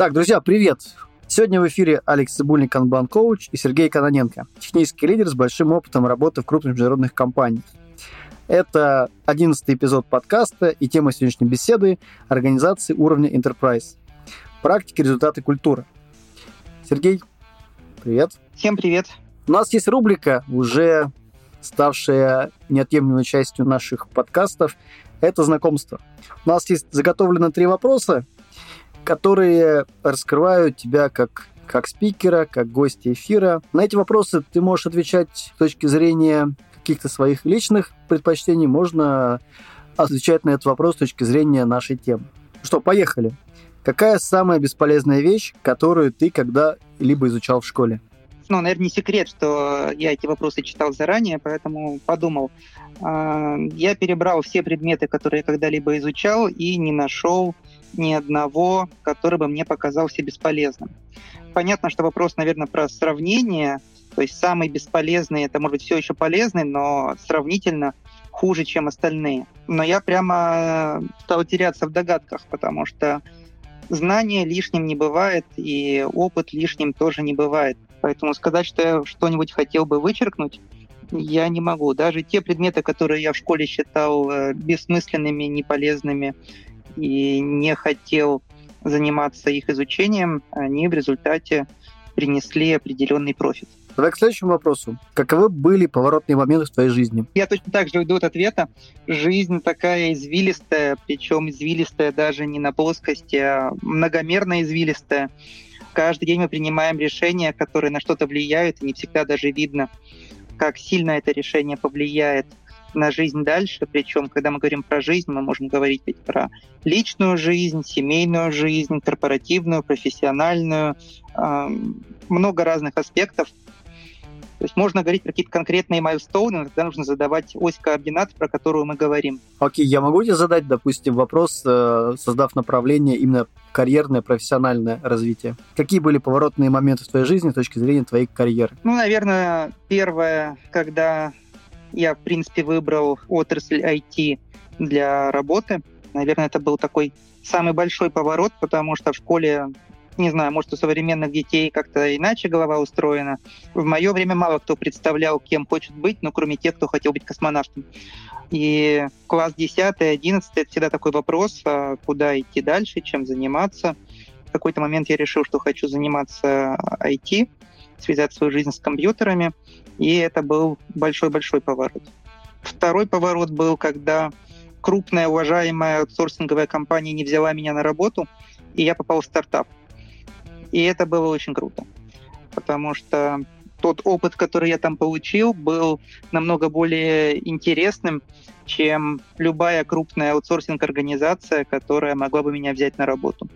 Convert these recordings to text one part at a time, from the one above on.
Так, друзья, привет! Сегодня в эфире Алекс Цибульник, Канбан Коуч и Сергей Каноненко, технический лидер с большим опытом работы в крупных международных компаниях. Это одиннадцатый эпизод подкаста и тема сегодняшней беседы – организации уровня Enterprise. Практики, результаты, культура. Сергей, привет. Всем привет. У нас есть рубрика, уже ставшая неотъемлемой частью наших подкастов. Это знакомство. У нас есть заготовлено три вопроса, которые раскрывают тебя как, как спикера, как гостя эфира. На эти вопросы ты можешь отвечать с точки зрения каких-то своих личных предпочтений, можно отвечать на этот вопрос с точки зрения нашей темы. Что, поехали. Какая самая бесполезная вещь, которую ты когда-либо изучал в школе? Ну, наверное, не секрет, что я эти вопросы читал заранее, поэтому подумал. А, я перебрал все предметы, которые я когда-либо изучал, и не нашел ни одного, который бы мне показался бесполезным. Понятно, что вопрос, наверное, про сравнение. То есть самый бесполезный, это может быть все еще полезный, но сравнительно хуже, чем остальные. Но я прямо стал теряться в догадках, потому что знание лишним не бывает, и опыт лишним тоже не бывает. Поэтому сказать, что я что-нибудь хотел бы вычеркнуть, я не могу. Даже те предметы, которые я в школе считал э, бессмысленными, неполезными и не хотел заниматься их изучением, они в результате принесли определенный профит. Давай к следующему вопросу. Каковы были поворотные моменты в твоей жизни? Я точно так же уйду от ответа. Жизнь такая извилистая, причем извилистая даже не на плоскости, а многомерно извилистая. Каждый день мы принимаем решения, которые на что-то влияют, и не всегда даже видно, как сильно это решение повлияет на жизнь дальше. Причем, когда мы говорим про жизнь, мы можем говорить ведь про личную жизнь, семейную жизнь, корпоративную, профессиональную, э, много разных аспектов. То есть можно говорить про какие-то конкретные майлстоуны, но тогда нужно задавать ось координат, про которую мы говорим. Окей, я могу тебе задать, допустим, вопрос, э, создав направление именно карьерное, профессиональное развитие. Какие были поворотные моменты в твоей жизни с точки зрения твоей карьеры? Ну, наверное, первое, когда я, в принципе, выбрал отрасль IT для работы. Наверное, это был такой самый большой поворот, потому что в школе не знаю, может, у современных детей как-то иначе голова устроена. В мое время мало кто представлял, кем хочет быть, ну, кроме тех, кто хотел быть космонавтом. И класс 10, 11 это всегда такой вопрос, а куда идти дальше, чем заниматься. В какой-то момент я решил, что хочу заниматься IT, связать свою жизнь с компьютерами, и это был большой-большой поворот. Второй поворот был, когда крупная, уважаемая аутсорсинговая компания не взяла меня на работу, и я попал в стартап. И это было очень круто, потому что тот опыт, который я там получил, был намного более интересным, чем любая крупная аутсорсинг-организация, которая могла бы меня взять на работу.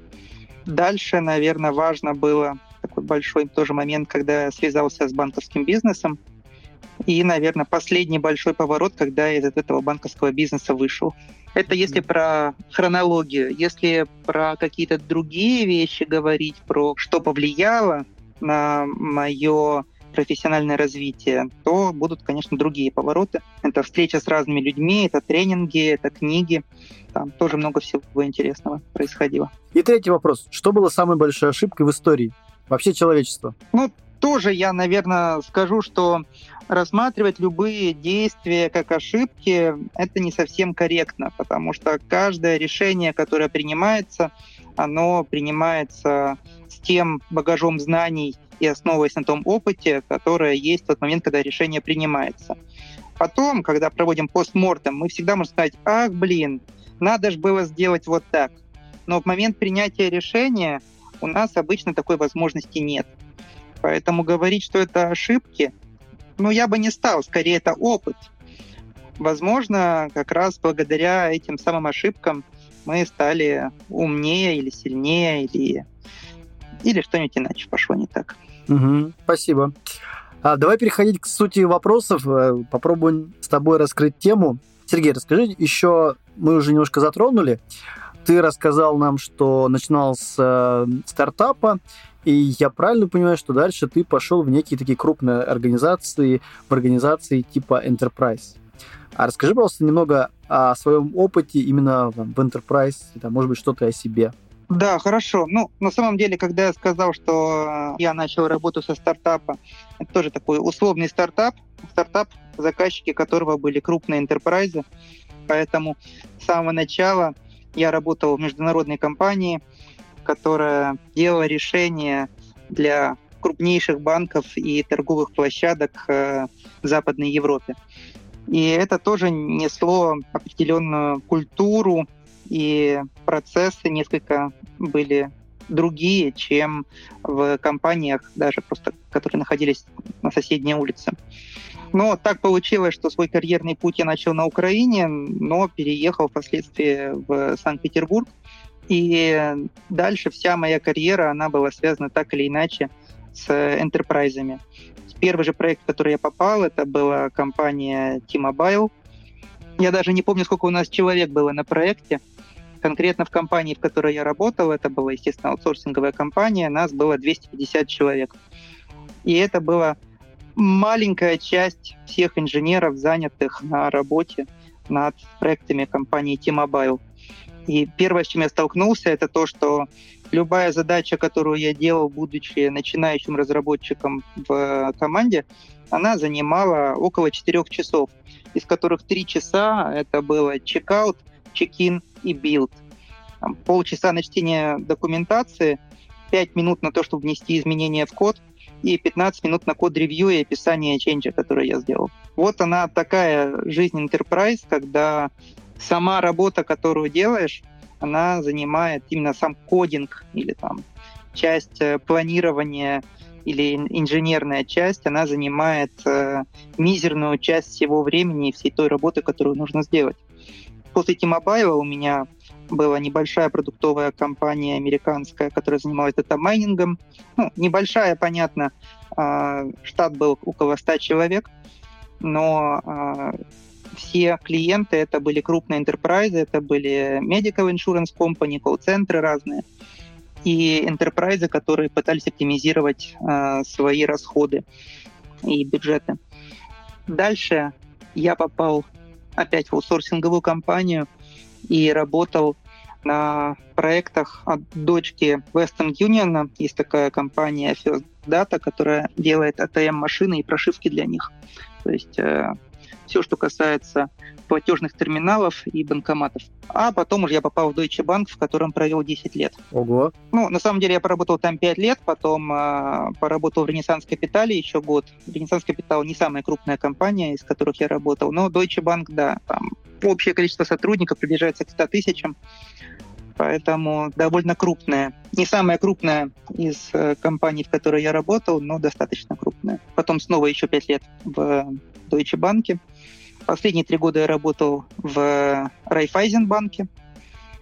Дальше, наверное, важно было такой большой тоже момент, когда связался с банковским бизнесом. И, наверное, последний большой поворот, когда я из этого банковского бизнеса вышел. Это если про хронологию. Если про какие-то другие вещи говорить, про что повлияло на мое профессиональное развитие, то будут, конечно, другие повороты. Это встреча с разными людьми, это тренинги, это книги. Там тоже много всего интересного происходило. И третий вопрос. Что было самой большой ошибкой в истории? Вообще человечества? Ну, тоже я, наверное, скажу, что рассматривать любые действия как ошибки, это не совсем корректно, потому что каждое решение, которое принимается, оно принимается с тем багажом знаний и основываясь на том опыте, которое есть в тот момент, когда решение принимается. Потом, когда проводим постмортем, мы всегда можем сказать, ах, блин, надо же было сделать вот так. Но в момент принятия решения у нас обычно такой возможности нет. Поэтому говорить, что это ошибки, ну, я бы не стал, скорее это опыт. Возможно, как раз благодаря этим самым ошибкам мы стали умнее или сильнее, или, или что-нибудь иначе пошло не так. Угу, спасибо. А, давай переходить к сути вопросов. Э, попробуем с тобой раскрыть тему. Сергей, расскажи еще, мы уже немножко затронули. Ты рассказал нам, что начинал с э, стартапа, и я правильно понимаю, что дальше ты пошел в некие такие крупные организации, в организации типа Enterprise. А расскажи, пожалуйста, немного о своем опыте именно там, в Enterprise, там, может быть, что-то о себе. Да, хорошо. Ну, на самом деле, когда я сказал, что я начал работу со стартапа, это тоже такой условный стартап, стартап, заказчики которого были крупные интерпрайзы, поэтому с самого начала я работал в международной компании, которая делала решения для крупнейших банков и торговых площадок э, в Западной Европе. И это тоже несло определенную культуру, и процессы несколько были другие, чем в компаниях, даже просто, которые находились на соседней улице. Но так получилось, что свой карьерный путь я начал на Украине, но переехал впоследствии в Санкт-Петербург. И дальше вся моя карьера, она была связана так или иначе с энтерпрайзами. Первый же проект, в который я попал, это была компания T-Mobile. Я даже не помню, сколько у нас человек было на проекте. Конкретно в компании, в которой я работал, это была, естественно, аутсорсинговая компания, нас было 250 человек. И это была маленькая часть всех инженеров, занятых на работе над проектами компании T-Mobile. И первое, с чем я столкнулся, это то, что любая задача, которую я делал, будучи начинающим разработчиком в команде, она занимала около 4 часов, из которых 3 часа это было checkout, check-in и build. Полчаса на чтение документации, 5 минут на то, чтобы внести изменения в код, и 15 минут на code review и описание change а, который я сделал. Вот она такая жизнь enterprise, когда сама работа, которую делаешь, она занимает именно сам coding или там часть э, планирования или инженерная часть, она занимает э, мизерную часть всего времени и всей той работы, которую нужно сделать. После T-Mobile у меня была небольшая продуктовая компания американская, которая занималась дата-майнингом. Ну, небольшая, понятно, э, штат был около 100 человек, но э, все клиенты это были крупные enterprise, это были medical insurance company, колл-центры разные и enterprise, которые пытались оптимизировать э, свои расходы и бюджеты. Дальше я попал опять в аутсорсинговую компанию и работал на проектах от дочки Western Union. Есть такая компания First Data, которая делает ATM-машины и прошивки для них. То есть э, все, что касается платежных терминалов и банкоматов. А потом уже я попал в Deutsche Bank, в котором провел 10 лет. Ого. Ну, на самом деле я поработал там 5 лет, потом э, поработал в Ренессанс Капитале еще год. Ренессанс Капитал не самая крупная компания, из которых я работал, но Deutsche Bank, да, там общее количество сотрудников приближается к 100 тысячам, поэтому довольно крупная. Не самая крупная из э, компаний, в которой я работал, но достаточно крупная. Потом снова еще 5 лет в Deutsche Bank. Последние три года я работал в Райфайзенбанке,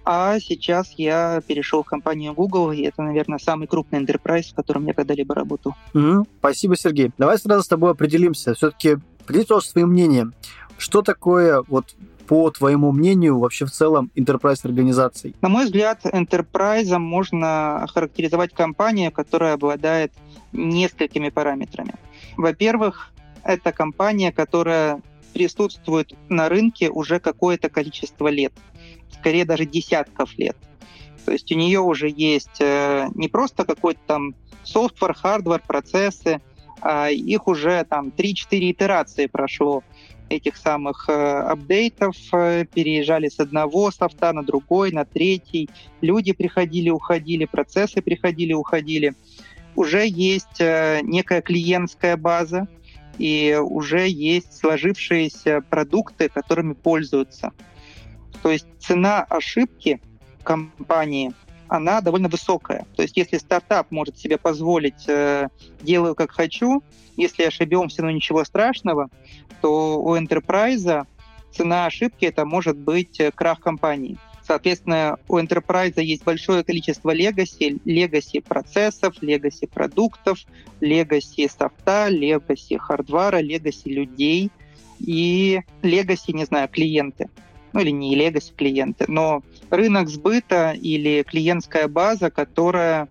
а сейчас я перешел в компанию Google, и это, наверное, самый крупный enterprise, в котором я когда-либо работал. Mm-hmm. Спасибо, Сергей. Давай сразу с тобой определимся. Все-таки поделись тоже своим мнением. Что такое, вот, по твоему мнению, вообще в целом enterprise организаций? На мой взгляд, enterprise можно охарактеризовать компанию, которая обладает несколькими параметрами. Во-первых, это компания, которая присутствует на рынке уже какое-то количество лет, скорее даже десятков лет. То есть у нее уже есть э, не просто какой-то там software, hardware, процессы, а их уже там 3-4 итерации прошло этих самых э, апдейтов, э, переезжали с одного софта на другой, на третий, люди приходили, уходили, процессы приходили, уходили. Уже есть э, некая клиентская база, и уже есть сложившиеся продукты, которыми пользуются. То есть цена ошибки компании, она довольно высокая. То есть если стартап может себе позволить э, «делаю как хочу», если ошибемся, но ничего страшного, то у enterprise цена ошибки это может быть э, крах компании. Соответственно, у Enterprise есть большое количество легаси, легаси процессов, легаси продуктов, легаси софта, легаси хардвара, легаси людей и легаси, не знаю, клиенты. Ну или не легаси клиенты, но рынок сбыта или клиентская база, которая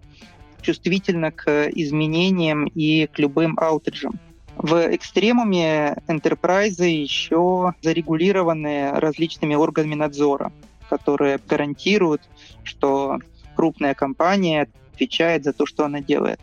чувствительна к изменениям и к любым аутеджам. В экстремуме enterprise еще зарегулированы различными органами надзора которые гарантируют, что крупная компания отвечает за то, что она делает.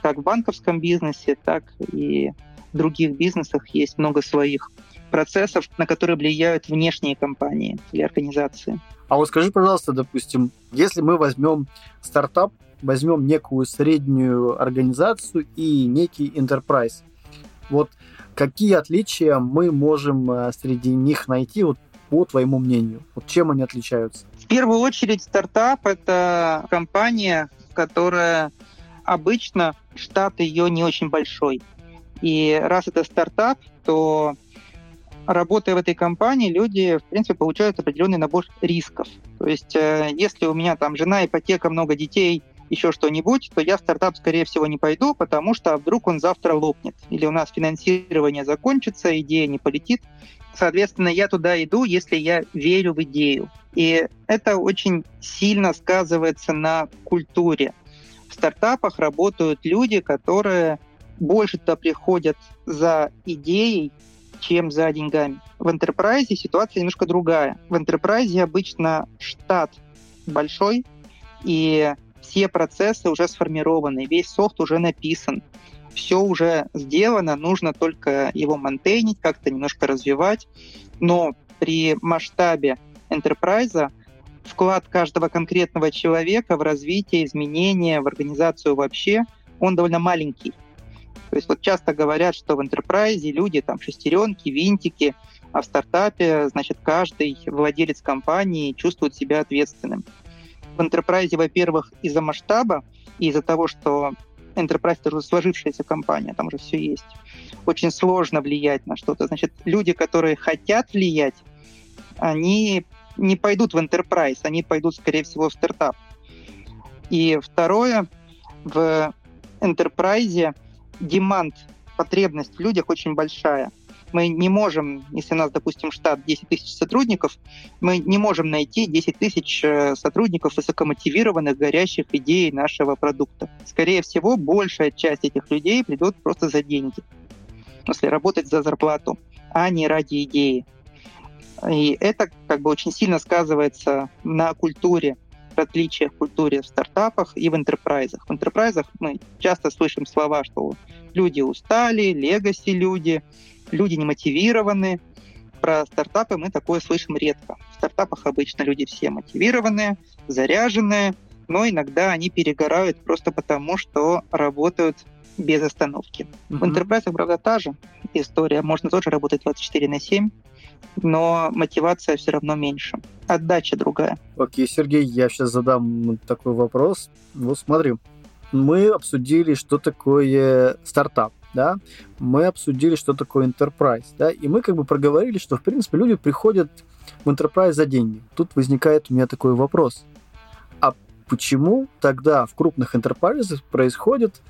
Как в банковском бизнесе, так и в других бизнесах есть много своих процессов, на которые влияют внешние компании или организации. А вот скажи, пожалуйста, допустим, если мы возьмем стартап, возьмем некую среднюю организацию и некий enterprise, вот какие отличия мы можем э, среди них найти, вот по твоему мнению? Вот чем они отличаются? В первую очередь стартап — это компания, которая обычно штат ее не очень большой. И раз это стартап, то работая в этой компании, люди, в принципе, получают определенный набор рисков. То есть, э, если у меня там жена, ипотека, много детей, еще что-нибудь, то я в стартап, скорее всего, не пойду, потому что вдруг он завтра лопнет. Или у нас финансирование закончится, идея не полетит. Соответственно, я туда иду, если я верю в идею. И это очень сильно сказывается на культуре. В стартапах работают люди, которые больше туда приходят за идеей, чем за деньгами. В enterprise ситуация немножко другая. В enterprise обычно штат большой, и все процессы уже сформированы, весь софт уже написан, все уже сделано, нужно только его монтейнить, как-то немножко развивать. Но при масштабе enterprise вклад каждого конкретного человека в развитие, изменения, в организацию вообще, он довольно маленький. То есть вот часто говорят, что в enterprise люди там шестеренки, винтики, а в стартапе, значит, каждый владелец компании чувствует себя ответственным. В enterprise, во-первых, из-за масштаба из-за того, что Enterprise это уже сложившаяся компания, там уже все есть. Очень сложно влиять на что-то. Значит, люди, которые хотят влиять, они не пойдут в Enterprise, они пойдут, скорее всего, в стартап. И второе, в Enterprise демант, потребность в людях очень большая. Мы не можем, если у нас, допустим, штат 10 тысяч сотрудников, мы не можем найти 10 тысяч э, сотрудников высокомотивированных, горящих идеей нашего продукта. Скорее всего, большая часть этих людей придут просто за деньги. Если работать за зарплату, а не ради идеи. И это как бы очень сильно сказывается на культуре отличия в культуре в стартапах и в интерпрайзах. В интерпрайзах мы часто слышим слова, что люди устали, легаси люди, люди не мотивированы. Про стартапы мы такое слышим редко. В стартапах обычно люди все мотивированные, заряженные, но иногда они перегорают просто потому, что работают без остановки. Mm-hmm. В интерпрайзах, правда, та же история. Можно тоже работать 24 на 7, но мотивация все равно меньше. Отдача другая. Окей, Сергей, я сейчас задам такой вопрос. Вот смотри, мы обсудили, что такое стартап, да, мы обсудили, что такое enterprise, да, и мы как бы проговорили, что, в принципе, люди приходят в enterprise за деньги. Тут возникает у меня такой вопрос. А почему тогда в крупных enterprise происходит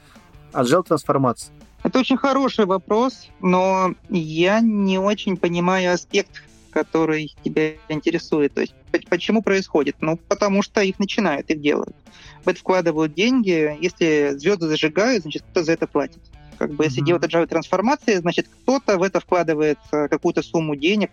agile трансформация? Это очень хороший вопрос, но я не очень понимаю аспект, который тебя интересует. То есть почему происходит? Ну, потому что их начинают, их делают. В это вкладывают деньги. Если звезды зажигают, значит, кто-то за это платит. Как бы, если mm-hmm. делают agile трансформации, значит, кто-то в это вкладывает э, какую-то сумму денег.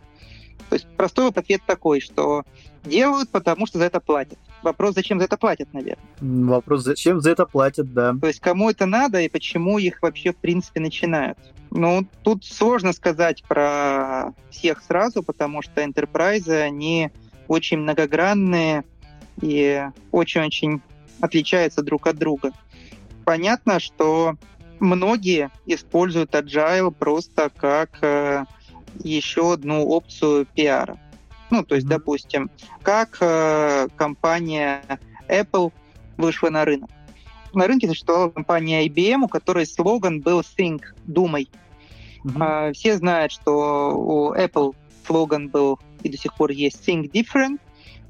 То есть простой ответ такой, что делают, потому что за это платят. Вопрос, зачем за это платят, наверное. Вопрос, зачем за это платят, да. То есть кому это надо и почему их вообще, в принципе, начинают. Ну, тут сложно сказать про всех сразу, потому что enterprise, они очень многогранные и очень-очень отличаются друг от друга. Понятно, что многие используют agile просто как э, еще одну опцию пиара. Ну, то есть, допустим, как э, компания Apple вышла на рынок. На рынке существовала компания IBM, у которой слоган был Think, думай. Mm-hmm. Э, все знают, что у Apple слоган был и до сих пор есть Think Different.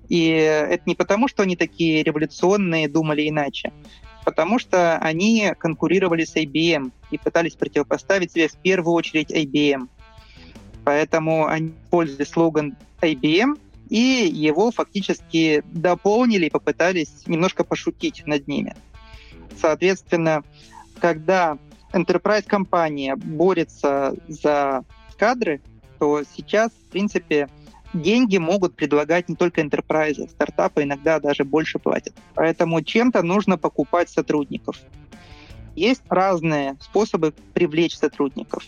И это не потому, что они такие революционные, думали иначе, потому что они конкурировали с IBM и пытались противопоставить себе в первую очередь IBM. Поэтому они использовали слоган IBM, и его фактически дополнили и попытались немножко пошутить над ними. Соответственно, когда enterprise-компания борется за кадры, то сейчас, в принципе, деньги могут предлагать не только enterprise, стартапы иногда даже больше платят. Поэтому чем-то нужно покупать сотрудников. Есть разные способы привлечь сотрудников.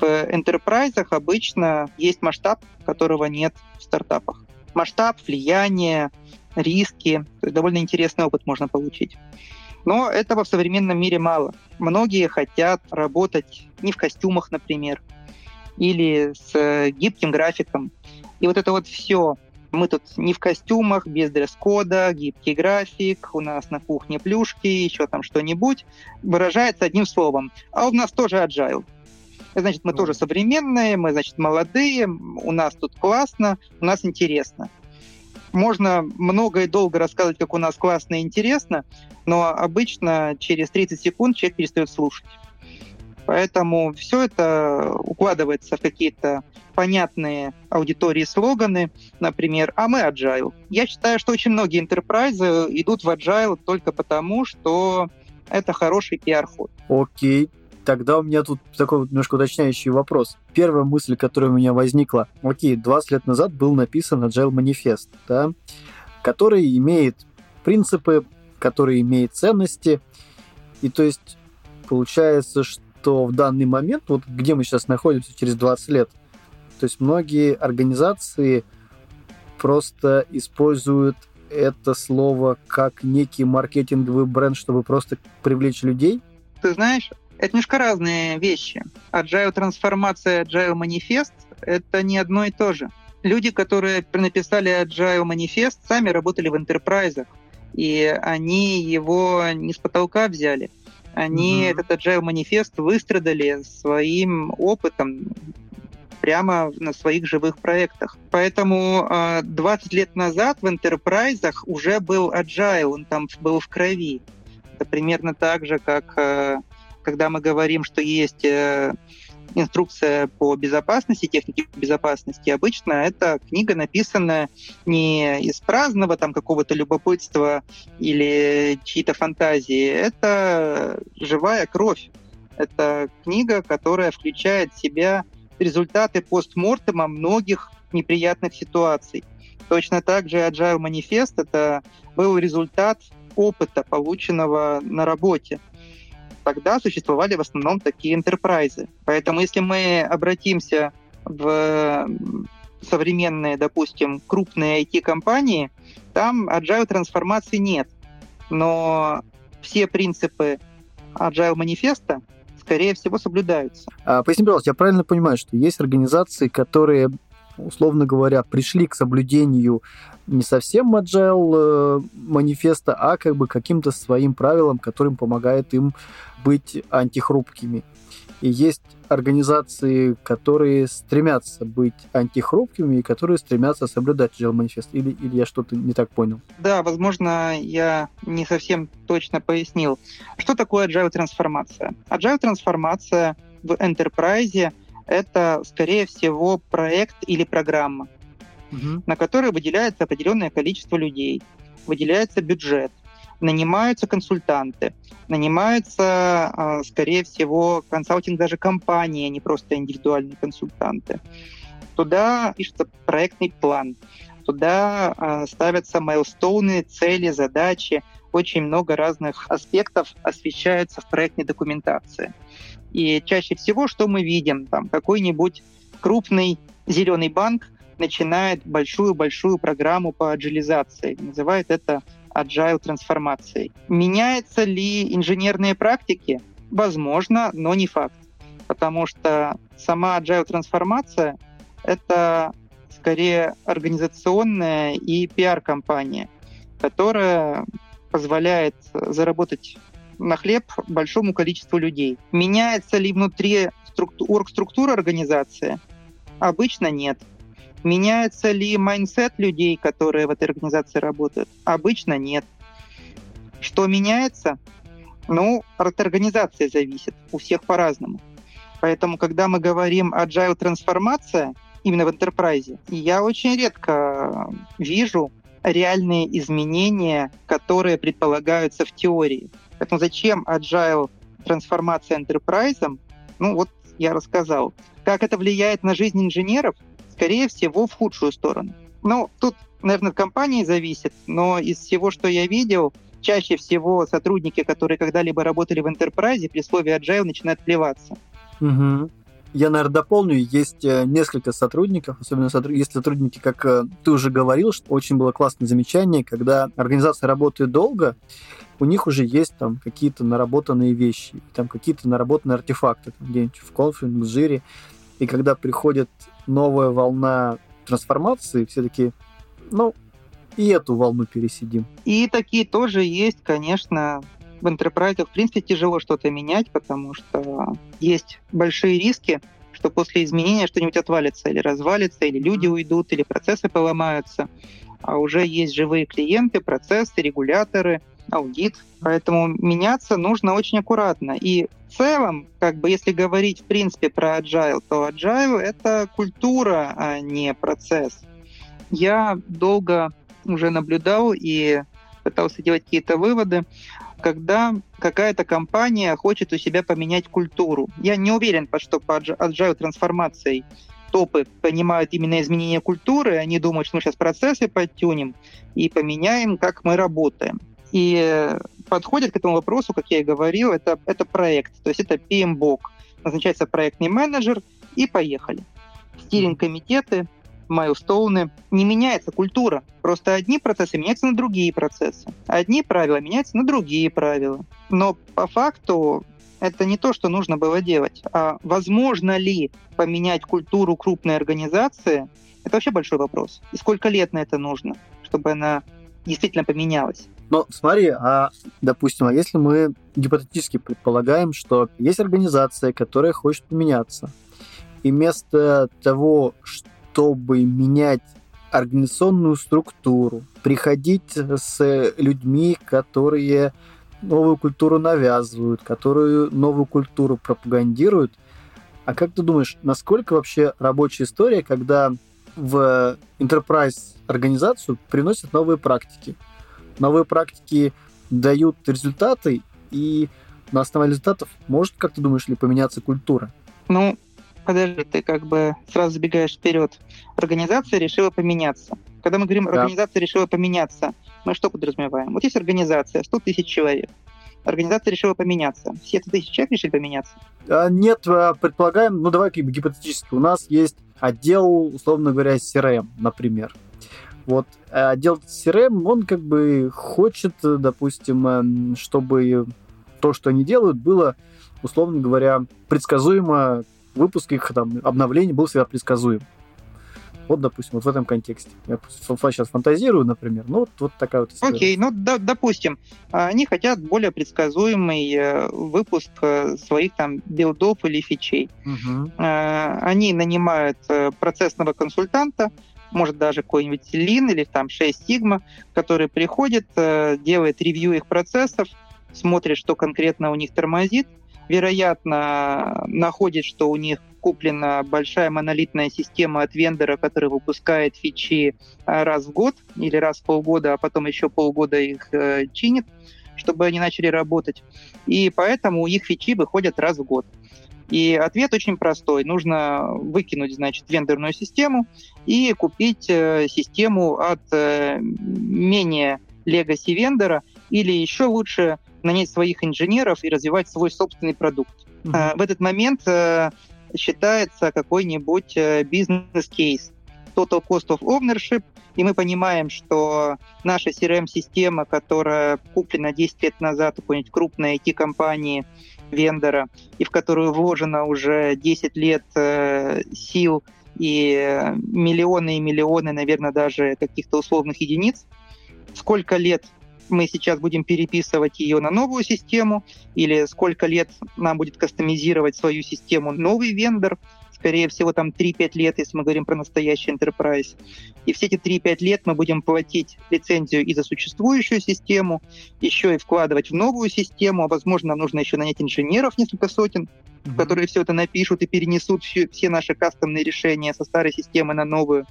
В enterprise обычно есть масштаб, которого нет в стартапах. Масштаб, влияние, риски. То есть довольно интересный опыт можно получить. Но этого в современном мире мало. Многие хотят работать не в костюмах, например, или с гибким графиком. И вот это вот все. Мы тут не в костюмах, без дресс-кода, гибкий график, у нас на кухне плюшки, еще там что-нибудь, выражается одним словом. А у нас тоже agile. Значит, мы тоже современные, мы, значит, молодые, у нас тут классно, у нас интересно. Можно много и долго рассказывать, как у нас классно и интересно, но обычно через 30 секунд человек перестает слушать. Поэтому все это укладывается в какие-то понятные аудитории слоганы, например, «А мы agile». Я считаю, что очень многие интерпрайзы идут в agile только потому, что это хороший пиар-ход. Окей, Тогда у меня тут такой вот немножко уточняющий вопрос. Первая мысль, которая у меня возникла. Окей, 20 лет назад был написан Agile Manifest, да, который имеет принципы, который имеет ценности. И то есть получается, что в данный момент, вот где мы сейчас находимся через 20 лет, то есть многие организации просто используют это слово как некий маркетинговый бренд, чтобы просто привлечь людей? Ты знаешь, это немножко разные вещи. Agile трансформация, Agile манифест — это не одно и то же. Люди, которые написали Agile манифест, сами работали в интерпрайзах, и они его не с потолка взяли. Они mm-hmm. этот Agile манифест выстрадали своим опытом прямо на своих живых проектах. Поэтому 20 а, лет назад в интерпрайзах уже был Agile, он там был в крови. Это примерно так же, как а, когда мы говорим, что есть э, инструкция по безопасности, технике безопасности, обычно эта книга написана не из праздного там какого-то любопытства или чьи-то фантазии. Это живая кровь. Это книга, которая включает в себя результаты постмортема многих неприятных ситуаций. Точно так же Agile Manifest — это был результат опыта, полученного на работе тогда существовали в основном такие интерпрайзы. Поэтому если мы обратимся в современные, допустим, крупные IT-компании, там agile трансформации нет. Но все принципы agile манифеста скорее всего, соблюдаются. А, поясни, пожалуйста, я правильно понимаю, что есть организации, которые, условно говоря, пришли к соблюдению не совсем agile э, манифеста, а как бы каким-то своим правилам, которым помогает им быть антихрупкими. И есть организации, которые стремятся быть антихрупкими и которые стремятся соблюдать agile манифест. Или, или я что-то не так понял? Да, возможно, я не совсем точно пояснил. Что такое agile трансформация? Agile трансформация в enterprise это, скорее всего, проект или программа угу. на которые выделяется определенное количество людей, выделяется бюджет, нанимаются консультанты, нанимаются, а, скорее всего, консалтинг даже компании, а не просто индивидуальные консультанты. Туда пишется проектный план, туда а, ставятся майлстоуны, цели, задачи, очень много разных аспектов освещается в проектной документации. И чаще всего, что мы видим, там какой-нибудь крупный зеленый банк начинает большую-большую программу по аджилизации. Называет это agile трансформацией. Меняются ли инженерные практики? Возможно, но не факт. Потому что сама agile трансформация — это скорее организационная и пиар-компания, которая позволяет заработать на хлеб большому количеству людей. Меняется ли внутри оргструктура организации? Обычно нет. Меняется ли mindset людей, которые в этой организации работают? Обычно нет. Что меняется? Ну, от организации зависит. У всех по-разному. Поэтому, когда мы говорим agile трансформация, именно в enterprise, я очень редко вижу реальные изменения, которые предполагаются в теории. Поэтому зачем agile трансформация enterprise? Ну вот я рассказал. Как это влияет на жизнь инженеров? скорее всего, в худшую сторону. Ну, тут, наверное, от компании зависит, но из всего, что я видел, чаще всего сотрудники, которые когда-либо работали в enterprise, при слове agile начинают плеваться. Угу. Я, наверное, дополню. Есть э, несколько сотрудников, особенно сотруд... есть сотрудники, как э, ты уже говорил, что очень было классное замечание, когда организация работает долго, у них уже есть там какие-то наработанные вещи, там какие-то наработанные артефакты, где-нибудь в Confluence, в Jira. И когда приходит новая волна трансформации, все таки ну, и эту волну пересидим. И такие тоже есть, конечно в enterprise, в принципе, тяжело что-то менять, потому что есть большие риски, что после изменения что-нибудь отвалится или развалится, или люди уйдут, или процессы поломаются. А уже есть живые клиенты, процессы, регуляторы, аудит. Поэтому меняться нужно очень аккуратно. И в целом, как бы если говорить в принципе про agile, то agile — это культура, а не процесс. Я долго уже наблюдал и пытался делать какие-то выводы когда какая-то компания хочет у себя поменять культуру. Я не уверен, что по agile трансформацией топы понимают именно изменение культуры, они думают, что мы сейчас процессы подтюнем и поменяем, как мы работаем. И подходит к этому вопросу, как я и говорил, это, это проект, то есть это PMBOK. Назначается проектный менеджер, и поехали. Стиринг-комитеты, майлстоуны, не меняется культура. Просто одни процессы меняются на другие процессы. Одни правила меняются на другие правила. Но по факту это не то, что нужно было делать. А возможно ли поменять культуру крупной организации, это вообще большой вопрос. И сколько лет на это нужно, чтобы она действительно поменялась? Но смотри, а, допустим, а если мы гипотетически предполагаем, что есть организация, которая хочет поменяться, и вместо того, что чтобы менять организационную структуру, приходить с людьми, которые новую культуру навязывают, которые новую культуру пропагандируют. А как ты думаешь, насколько вообще рабочая история, когда в enterprise организацию приносят новые практики? Новые практики дают результаты, и на основе результатов может, как ты думаешь, ли поменяться культура? Ну, подожди, ты как бы сразу забегаешь вперед. Организация решила поменяться. Когда мы говорим, да. организация решила поменяться, мы что подразумеваем? Вот есть организация, 100 тысяч человек. Организация решила поменяться. Все 100 тысяч человек решили поменяться? А, нет, а, предполагаем, ну давай гипотетически, у нас есть отдел, условно говоря, CRM, например. Вот а отдел CRM, он как бы хочет, допустим, эм, чтобы то, что они делают, было, условно говоря, предсказуемо выпуск их там, обновлений был всегда предсказуем. Вот, допустим, вот в этом контексте. Я сейчас фантазирую, например. Ну, вот, вот такая вот история. Окей, ну, да, допустим, они хотят более предсказуемый э, выпуск э, своих там билдов или фичей. Угу. Они нанимают э, процессного консультанта, может даже какой-нибудь Lean или там 6 Sigma, который приходит, делает ревью их процессов, смотрит, что конкретно у них тормозит, вероятно, находит, что у них куплена большая монолитная система от вендора, который выпускает фичи э, раз в год или раз в полгода, а потом еще полгода их э, чинит, чтобы они начали работать. И поэтому их фичи выходят раз в год. И ответ очень простой. Нужно выкинуть, значит, вендорную систему и купить э, систему от э, менее legacy вендора или еще лучше нанять своих инженеров и развивать свой собственный продукт. Mm-hmm. В этот момент э, считается какой-нибудь э, бизнес-кейс, total cost of ownership, и мы понимаем, что наша CRM-система, которая куплена 10 лет назад у какой-нибудь крупной IT-компании, вендора, и в которую вложено уже 10 лет э, сил и миллионы и миллионы, наверное, даже каких-то условных единиц, сколько лет мы сейчас будем переписывать ее на новую систему, или сколько лет нам будет кастомизировать свою систему новый вендор, скорее всего, там 3-5 лет, если мы говорим про настоящий enterprise. И все эти 3-5 лет мы будем платить лицензию и за существующую систему, еще и вкладывать в новую систему, а возможно, нам нужно еще нанять инженеров несколько сотен, mm-hmm. которые все это напишут и перенесут все, все наши кастомные решения со старой системы на новую.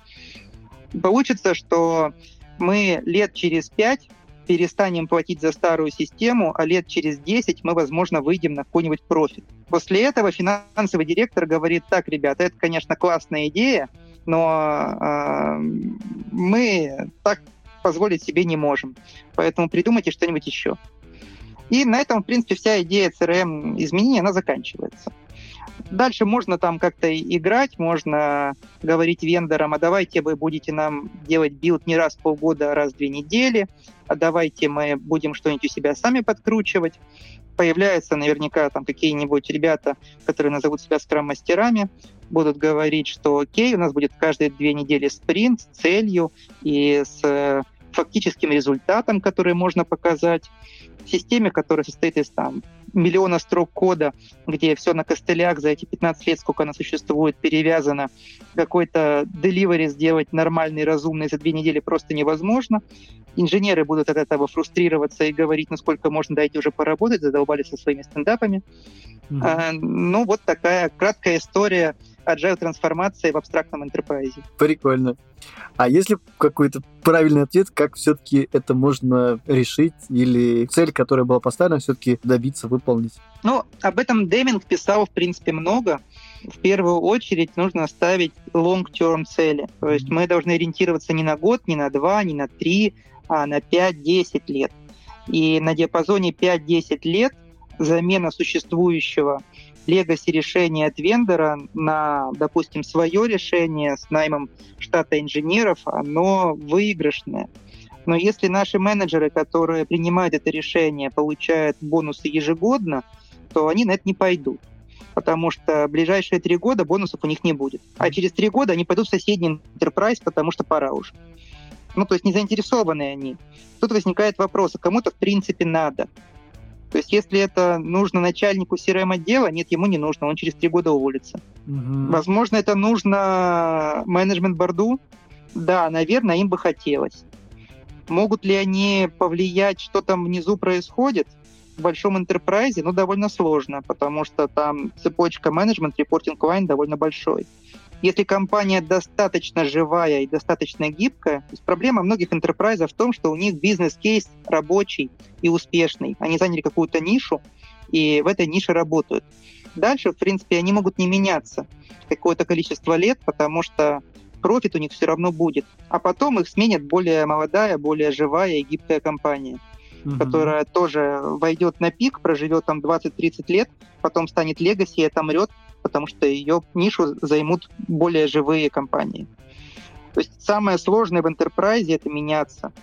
Получится, что мы лет через пять перестанем платить за старую систему, а лет через 10 мы, возможно, выйдем на какой-нибудь профит. После этого финансовый директор говорит, так, ребята, это, конечно, классная идея, но э, мы так позволить себе не можем. Поэтому придумайте что-нибудь еще. И на этом, в принципе, вся идея CRM изменения, она заканчивается. Дальше можно там как-то играть, можно говорить вендорам, а давайте вы будете нам делать build не раз в полгода, а раз в две недели, а давайте мы будем что-нибудь у себя сами подкручивать. Появляются наверняка там какие-нибудь ребята, которые назовут себя скрам-мастерами, будут говорить, что окей, у нас будет каждые две недели спринт с целью и с фактическим результатом, который можно показать, системе, которая состоит из там, миллиона строк кода, где все на костылях за эти 15 лет, сколько она существует, перевязано, какой-то delivery сделать нормальный, разумный за две недели просто невозможно. Инженеры будут от этого фрустрироваться и говорить, насколько можно, дайте уже поработать, задолбались со своими стендапами. Mm-hmm. А, ну, вот такая краткая история agile трансформации в абстрактном enterprise. Прикольно. А если какой-то правильный ответ, как все-таки это можно решить или цель, которая была поставлена, все-таки добиться, выполнить? Ну, об этом Деминг писал, в принципе, много. В первую очередь нужно ставить long-term цели. То есть мы должны ориентироваться не на год, не на два, не на три, а на 5-10 лет. И на диапазоне 5-10 лет замена существующего легаси решения от вендора на, допустим, свое решение с наймом штата инженеров, оно выигрышное. Но если наши менеджеры, которые принимают это решение, получают бонусы ежегодно, то они на это не пойдут. Потому что ближайшие три года бонусов у них не будет. А через три года они пойдут в соседний enterprise, потому что пора уже. Ну, то есть не заинтересованы они. Тут возникает вопрос, а кому-то в принципе надо. То есть если это нужно начальнику CRM-отдела, нет, ему не нужно, он через три года уволится. Угу. Возможно, это нужно менеджмент-борду. Да, наверное, им бы хотелось. Могут ли они повлиять, что там внизу происходит? В большом enterprise, ну, довольно сложно, потому что там цепочка менеджмент, репортинг лайн довольно большой. Если компания достаточно живая и достаточно гибкая, то есть проблема многих enterprise в том, что у них бизнес-кейс рабочий и успешный. Они заняли какую-то нишу, и в этой нише работают. Дальше, в принципе, они могут не меняться какое-то количество лет, потому что профит у них все равно будет. А потом их сменит более молодая, более живая и гибкая компания, угу. которая тоже войдет на пик, проживет там 20-30 лет, потом станет легаси и отомрет, потому что ее нишу займут более живые компании. То есть самое сложное в enterprise это меняться,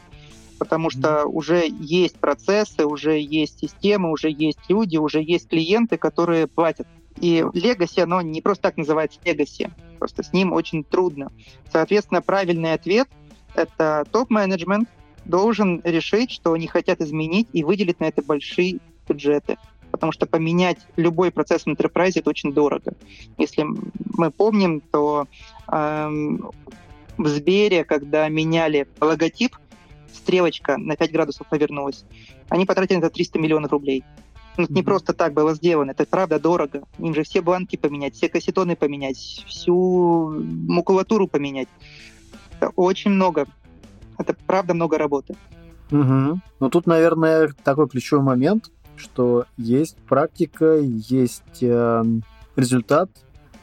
потому что уже есть процессы, уже есть системы, уже есть люди, уже есть клиенты, которые платят. И Legacy, оно не просто так называется Legacy, просто с ним очень трудно. Соответственно, правильный ответ — это топ-менеджмент должен решить, что они хотят изменить и выделить на это большие бюджеты потому что поменять любой процесс в enterprise это очень дорого. Если мы помним, то эм, в Сбере, когда меняли логотип, стрелочка на 5 градусов повернулась, они потратили на это 300 миллионов рублей. Ну, это не просто так было сделано, это правда дорого. Им же все бланки поменять, все кассетоны поменять, всю макулатуру поменять. Это очень много. Это правда много работы. Угу. Ну тут, наверное, такой ключевой момент что есть практика, есть э, результат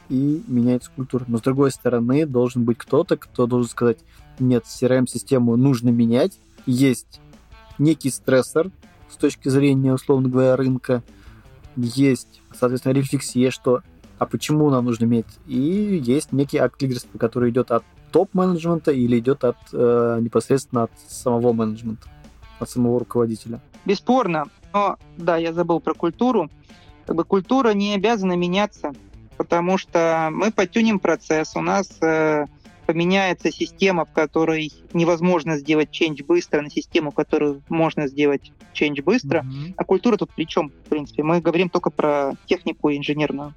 и меняется культура. Но с другой стороны, должен быть кто-то, кто должен сказать, нет, CRM-систему нужно менять, есть некий стрессор с точки зрения, условно говоря, рынка, есть, соответственно, рефлексия, что а почему нам нужно менять, и есть некий акт лидерства, который идет от топ-менеджмента или идет от э, непосредственно от самого менеджмента, от самого руководителя. Бесспорно. Но, да, я забыл про культуру. Как бы культура не обязана меняться, потому что мы потюним процесс, у нас э, поменяется система, в которой невозможно сделать change быстро, на систему, в которую можно сделать change быстро. Mm-hmm. А культура тут при чем, в принципе? Мы говорим только про технику инженерную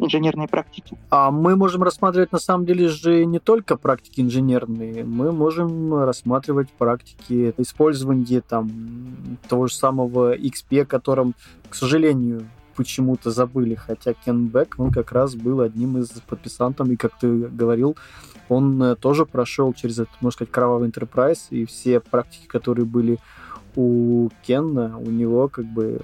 инженерной практики. А мы можем рассматривать на самом деле же не только практики инженерные, мы можем рассматривать практики использования там того же самого XP, о котором, к сожалению, почему-то забыли, хотя Кен Бек, он как раз был одним из подписантов, и, как ты говорил, он э, тоже прошел через этот, можно сказать, кровавый enterprise, и все практики, которые были у Кенна, у него как бы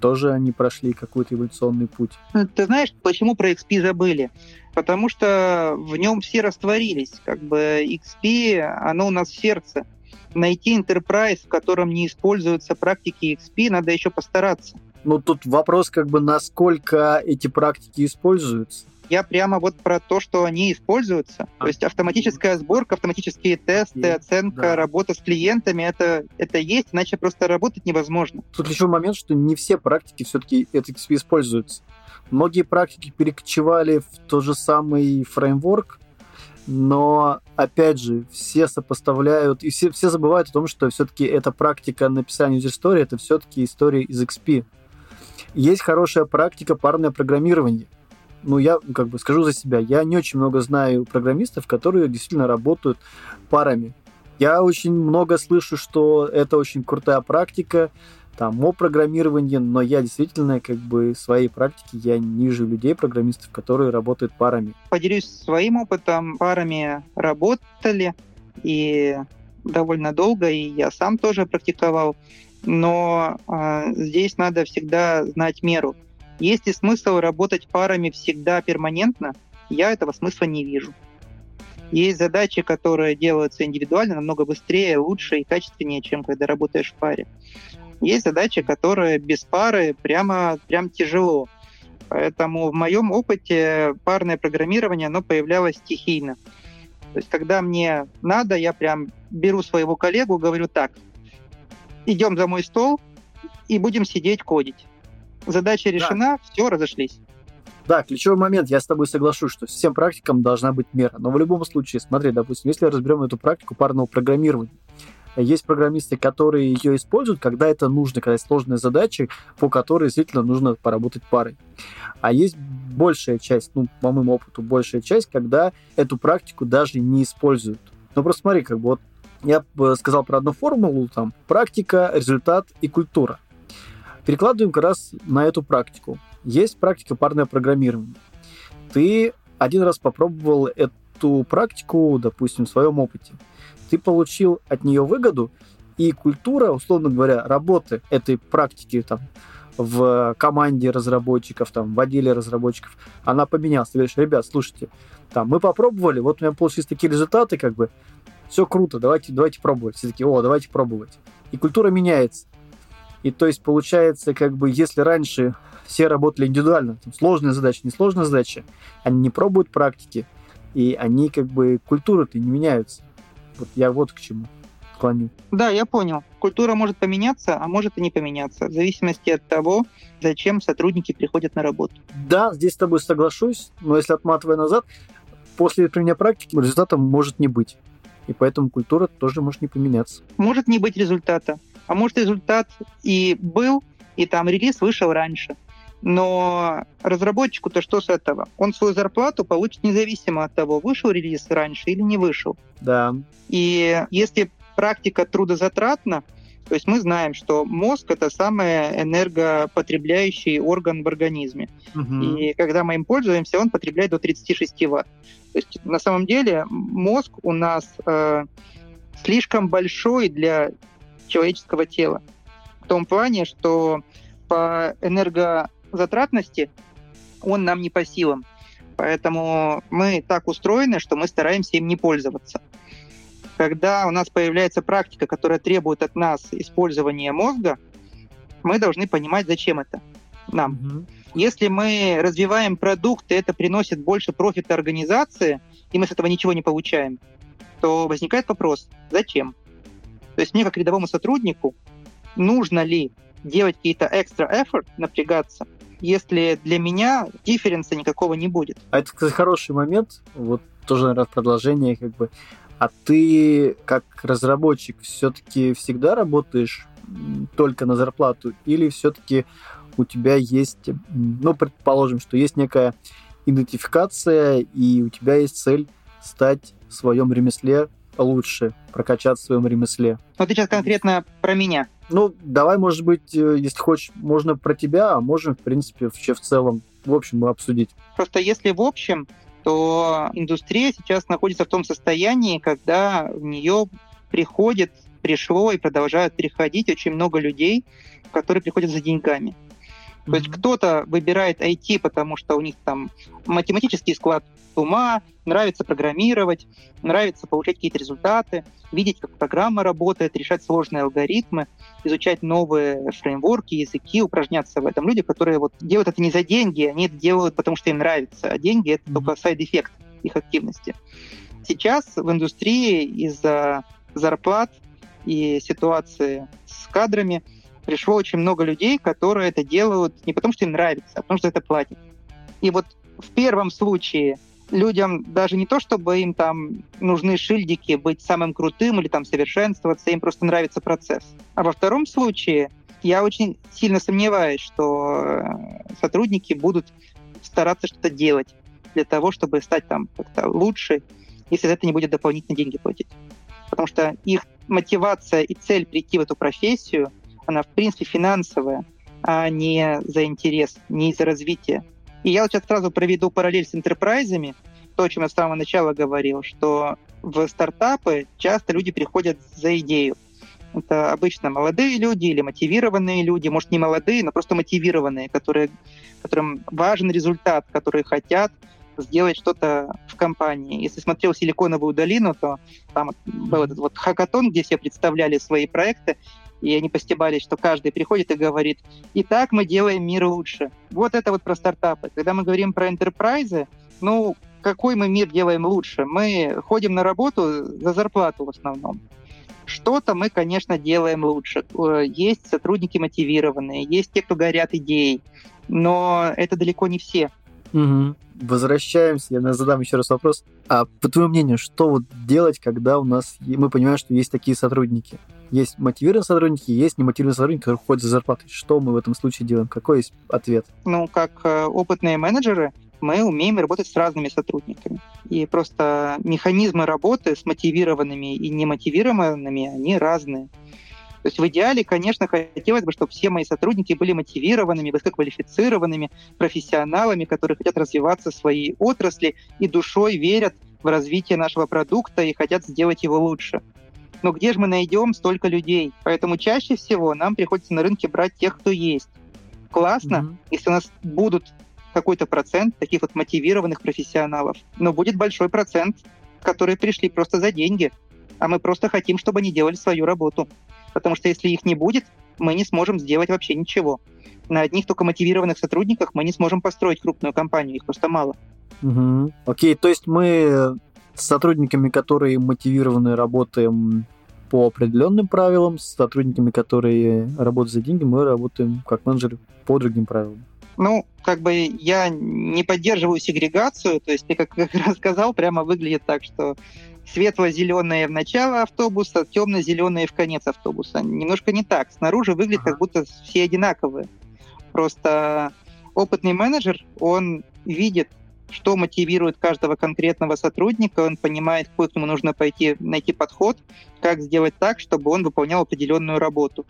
тоже они прошли какой-то эволюционный путь. Ну, ты знаешь, почему про XP забыли? Потому что в нем все растворились. Как бы XP, оно у нас в сердце. Найти enterprise, в котором не используются практики XP, надо еще постараться. Ну, тут вопрос, как бы, насколько эти практики используются. Я прямо вот про то, что они используются. А. То есть автоматическая сборка, автоматические тесты, есть, оценка, да. работа с клиентами, это, это есть, иначе просто работать невозможно. Тут ключевой момент, что не все практики все-таки это используются. Многие практики перекочевали в тот же самый фреймворк, но, опять же, все сопоставляют, и все, все забывают о том, что все-таки эта практика написания story, это все-таки история из XP. Есть хорошая практика парное программирование ну, я как бы скажу за себя, я не очень много знаю программистов, которые действительно работают парами. Я очень много слышу, что это очень крутая практика, там, о программировании, но я действительно, как бы, в своей практике, я ниже людей, программистов, которые работают парами. Поделюсь своим опытом. Парами работали, и довольно долго, и я сам тоже практиковал. Но э, здесь надо всегда знать меру. Есть ли смысл работать парами всегда перманентно? Я этого смысла не вижу. Есть задачи, которые делаются индивидуально намного быстрее, лучше и качественнее, чем когда работаешь в паре. Есть задачи, которые без пары прямо прям тяжело. Поэтому в моем опыте парное программирование, оно появлялось стихийно. То есть, когда мне надо, я прям беру своего коллегу, говорю так, идем за мой стол и будем сидеть кодить задача решена, да. все, разошлись. Да, ключевой момент, я с тобой соглашусь, что всем практикам должна быть мера. Но в любом случае, смотри, допустим, если разберем эту практику парного программирования, есть программисты, которые ее используют, когда это нужно, когда есть сложные задачи, по которой действительно нужно поработать парой. А есть большая часть, ну, по моему опыту, большая часть, когда эту практику даже не используют. Ну, просто смотри, как бы вот я сказал про одну формулу, там, практика, результат и культура. Перекладываем как раз на эту практику. Есть практика парное программирование. Ты один раз попробовал эту практику, допустим, в своем опыте. Ты получил от нее выгоду, и культура, условно говоря, работы этой практики там, в команде разработчиков, там, в отделе разработчиков, она поменялась. Ты говоришь, ребят, слушайте, там, мы попробовали, вот у меня получились такие результаты, как бы, все круто, давайте, давайте пробовать. Все такие, о, давайте пробовать. И культура меняется. И то есть получается, как бы, если раньше все работали индивидуально, там, сложная задача, несложная задача, они не пробуют практики, и они как бы культуры-то не меняются. Вот я вот к чему клоню. Да, я понял. Культура может поменяться, а может и не поменяться, в зависимости от того, зачем сотрудники приходят на работу. Да, здесь с тобой соглашусь, но если отматывая назад, после применения практики результата может не быть. И поэтому культура тоже может не поменяться. Может не быть результата. А может, результат и был, и там релиз вышел раньше. Но разработчику-то что с этого? Он свою зарплату получит независимо от того, вышел релиз раньше или не вышел. Да. И если практика трудозатратна, то есть мы знаем, что мозг это самый энергопотребляющий орган в организме. Угу. И когда мы им пользуемся, он потребляет до 36 ватт. То есть на самом деле мозг у нас э, слишком большой для человеческого тела. В том плане, что по энергозатратности он нам не по силам. Поэтому мы так устроены, что мы стараемся им не пользоваться. Когда у нас появляется практика, которая требует от нас использования мозга, мы должны понимать, зачем это нам. Угу. Если мы развиваем продукт, и это приносит больше профита организации, и мы с этого ничего не получаем, то возникает вопрос, зачем? То есть мне, как рядовому сотруднику, нужно ли делать какие-то экстра effort, напрягаться, если для меня дифференса никакого не будет. А это, кстати, хороший момент. Вот тоже, наверное, продолжение как бы. А ты, как разработчик, все-таки всегда работаешь только на зарплату? Или все-таки у тебя есть, ну, предположим, что есть некая идентификация, и у тебя есть цель стать в своем ремесле лучше прокачаться в своем ремесле. Ну, ты сейчас конкретно про меня. Ну, давай, может быть, э, если хочешь, можно про тебя, а можем, в принципе, вообще в целом, в общем, обсудить. Просто если в общем, то индустрия сейчас находится в том состоянии, когда в нее приходит пришло и продолжают приходить очень много людей, которые приходят за деньгами. То есть кто-то выбирает IT, потому что у них там математический склад ума, нравится программировать, нравится получать какие-то результаты, видеть, как программа работает, решать сложные алгоритмы, изучать новые фреймворки, языки, упражняться в этом. Люди, которые вот делают это не за деньги, они это делают, потому что им нравится, а деньги — это только side effect их активности. Сейчас в индустрии из-за зарплат и ситуации с кадрами — пришло очень много людей, которые это делают не потому, что им нравится, а потому, что это платят. И вот в первом случае людям даже не то, чтобы им там нужны шильдики, быть самым крутым или там совершенствоваться, им просто нравится процесс. А во втором случае я очень сильно сомневаюсь, что э, сотрудники будут стараться что-то делать для того, чтобы стать там как-то лучше, если за это не будет дополнительно деньги платить. Потому что их мотивация и цель прийти в эту профессию она, в принципе, финансовая, а не за интерес, не за развитие. И я вот сейчас сразу проведу параллель с интерпрайзами, то, о чем я с самого начала говорил, что в стартапы часто люди приходят за идею. Это обычно молодые люди или мотивированные люди, может, не молодые, но просто мотивированные, которые, которым важен результат, которые хотят сделать что-то в компании. Если смотрел «Силиконовую долину», то там был этот вот хакатон, где все представляли свои проекты, и они постебались, что каждый приходит и говорит, и так мы делаем мир лучше. Вот это вот про стартапы. Когда мы говорим про энтерпрайзы, ну, какой мы мир делаем лучше? Мы ходим на работу за зарплату в основном. Что-то мы, конечно, делаем лучше. Э, есть сотрудники мотивированные, есть те, кто горят идеей, но это далеко не все. Угу. Возвращаемся, я задам еще раз вопрос. А по твоему мнению, что вот делать, когда у нас мы понимаем, что есть такие сотрудники? Есть мотивированные сотрудники, есть немотивированные сотрудники, которые ходят за зарплатой. Что мы в этом случае делаем? Какой есть ответ? Ну, как э, опытные менеджеры, мы умеем работать с разными сотрудниками. И просто механизмы работы с мотивированными и немотивированными, они разные. То есть в идеале, конечно, хотелось бы, чтобы все мои сотрудники были мотивированными, высококвалифицированными, профессионалами, которые хотят развиваться в своей отрасли и душой верят в развитие нашего продукта и хотят сделать его лучше. Но где же мы найдем столько людей? Поэтому чаще всего нам приходится на рынке брать тех, кто есть. Классно, mm-hmm. если у нас будут какой-то процент таких вот мотивированных профессионалов, но будет большой процент, которые пришли просто за деньги, а мы просто хотим, чтобы они делали свою работу потому что если их не будет, мы не сможем сделать вообще ничего. На одних только мотивированных сотрудниках мы не сможем построить крупную компанию, их просто мало. Угу. Окей, то есть мы с сотрудниками, которые мотивированы, работаем по определенным правилам, с сотрудниками, которые работают за деньги, мы работаем как менеджеры по другим правилам. Ну, как бы я не поддерживаю сегрегацию, то есть ты как, как рассказал, прямо выглядит так, что светло-зеленые в начало автобуса, темно-зеленые в конец автобуса. Немножко не так. Снаружи выглядит, как будто все одинаковые. Просто опытный менеджер, он видит, что мотивирует каждого конкретного сотрудника, он понимает, какой к нему нужно пойти, найти подход, как сделать так, чтобы он выполнял определенную работу.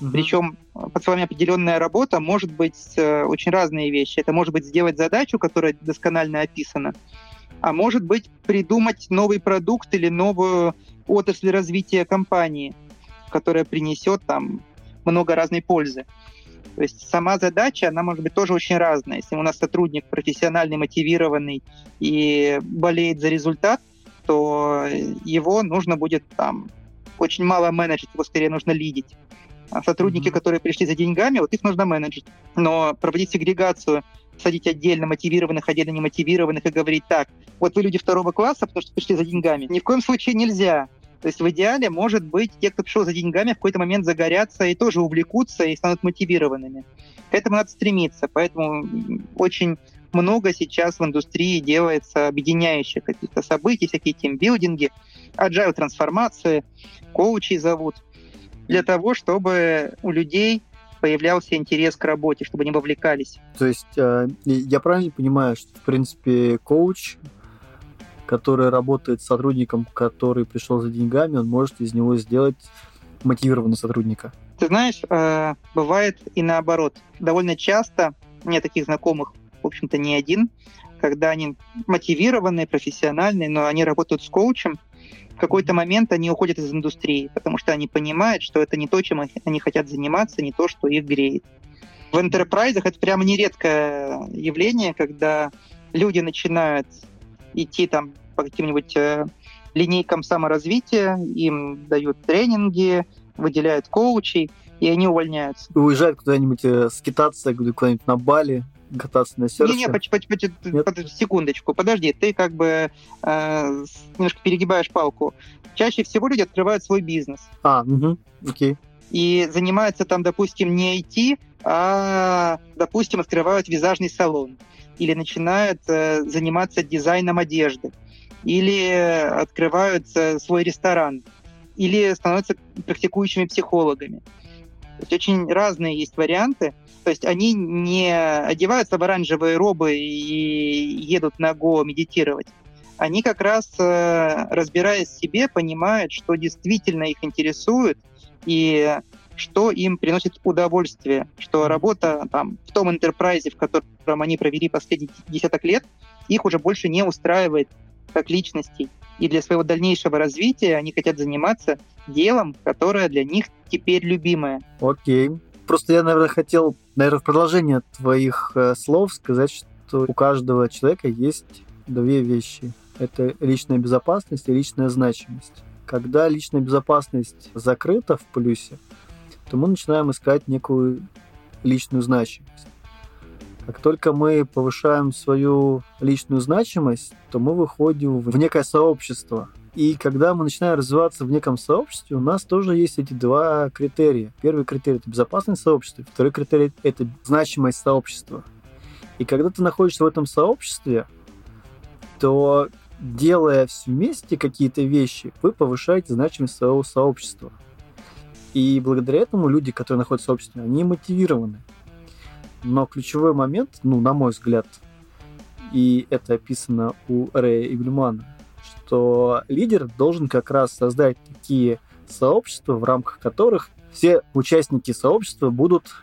Угу. Причем под словами определенная работа может быть э, очень разные вещи. Это может быть сделать задачу, которая досконально описана, а может быть придумать новый продукт или новую отрасль развития компании, которая принесет там много разной пользы. То есть сама задача, она может быть тоже очень разная. Если у нас сотрудник профессиональный, мотивированный и болеет за результат, то его нужно будет там очень мало менеджить, его скорее нужно лидить. А сотрудники, mm-hmm. которые пришли за деньгами, вот их нужно менеджить. Но проводить сегрегацию садить отдельно мотивированных, отдельно немотивированных и говорить так, вот вы люди второго класса, потому что пришли за деньгами. Ни в коем случае нельзя. То есть в идеале, может быть, те, кто пришел за деньгами, в какой-то момент загорятся и тоже увлекутся и станут мотивированными. К этому надо стремиться. Поэтому очень много сейчас в индустрии делается объединяющих каких-то событий, всякие тимбилдинги, agile трансформации, коучей зовут, для того, чтобы у людей появлялся интерес к работе, чтобы они вовлекались. То есть э, я правильно понимаю, что, в принципе, коуч, который работает с сотрудником, который пришел за деньгами, он может из него сделать мотивированного сотрудника? Ты знаешь, э, бывает и наоборот. Довольно часто, меня таких знакомых, в общем-то, не один, когда они мотивированные, профессиональные, но они работают с коучем, какой-то момент они уходят из индустрии, потому что они понимают, что это не то, чем они хотят заниматься, не то, что их греет. В энтерпрайзах это прямо нередкое явление, когда люди начинают идти там по каким-нибудь э, линейкам саморазвития, им дают тренинги, выделяют коучей, и они увольняются. Уезжают куда-нибудь э, скитаться, куда-нибудь на Бали, кататься на серфе. Не-не, поч- поч- поч- под, секундочку, подожди, ты как бы э, немножко перегибаешь палку. Чаще всего люди открывают свой бизнес. А, угу, окей. И занимаются там, допустим, не IT, а, допустим, открывают визажный салон. Или начинают э, заниматься дизайном одежды. Или открывают э, свой ресторан. Или становятся практикующими психологами. То есть очень разные есть варианты. То есть они не одеваются в оранжевые робы и едут на Го медитировать. Они как раз, э, разбираясь в себе, понимают, что действительно их интересует и что им приносит удовольствие, что работа там, в том интерпрайзе, в котором они провели последние десяток лет, их уже больше не устраивает как личностей. И для своего дальнейшего развития они хотят заниматься делом, которое для них теперь любимое. Окей. Просто я, наверное, хотел, наверное, в продолжение твоих э, слов сказать, что у каждого человека есть две вещи. Это личная безопасность и личная значимость. Когда личная безопасность закрыта в плюсе, то мы начинаем искать некую личную значимость. Как только мы повышаем свою личную значимость, то мы выходим в некое сообщество. И когда мы начинаем развиваться в неком сообществе, у нас тоже есть эти два критерия. Первый критерий – это безопасность сообщества, второй критерий – это значимость сообщества. И когда ты находишься в этом сообществе, то делая вместе какие-то вещи, вы повышаете значимость своего сообщества. И благодаря этому люди, которые находятся в сообществе, они мотивированы. Но ключевой момент, ну, на мой взгляд, и это описано у Рэя и Бельмана, что лидер должен как раз создать такие сообщества, в рамках которых все участники сообщества будут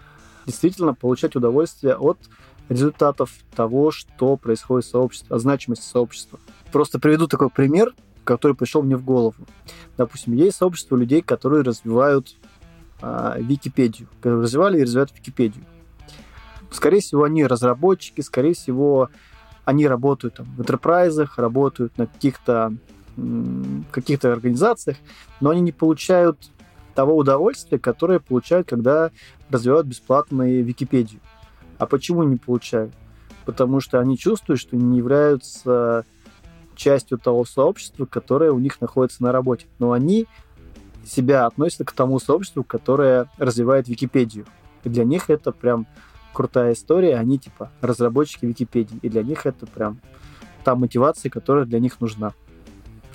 действительно получать удовольствие от результатов того, что происходит в сообществе, от значимости сообщества. Просто приведу такой пример, который пришел мне в голову. Допустим, есть сообщество людей, которые развивают а, Википедию, развивали и развивают Википедию. Скорее всего, они разработчики, скорее всего, они работают там, в enterprise, работают на каких-то каких-то организациях, но они не получают того удовольствия, которое получают, когда развивают бесплатную Википедию. А почему не получают? Потому что они чувствуют, что не являются частью того сообщества, которое у них находится на работе. Но они себя относятся к тому сообществу, которое развивает Википедию. И для них это прям крутая история, они типа разработчики Википедии, и для них это прям та мотивация, которая для них нужна.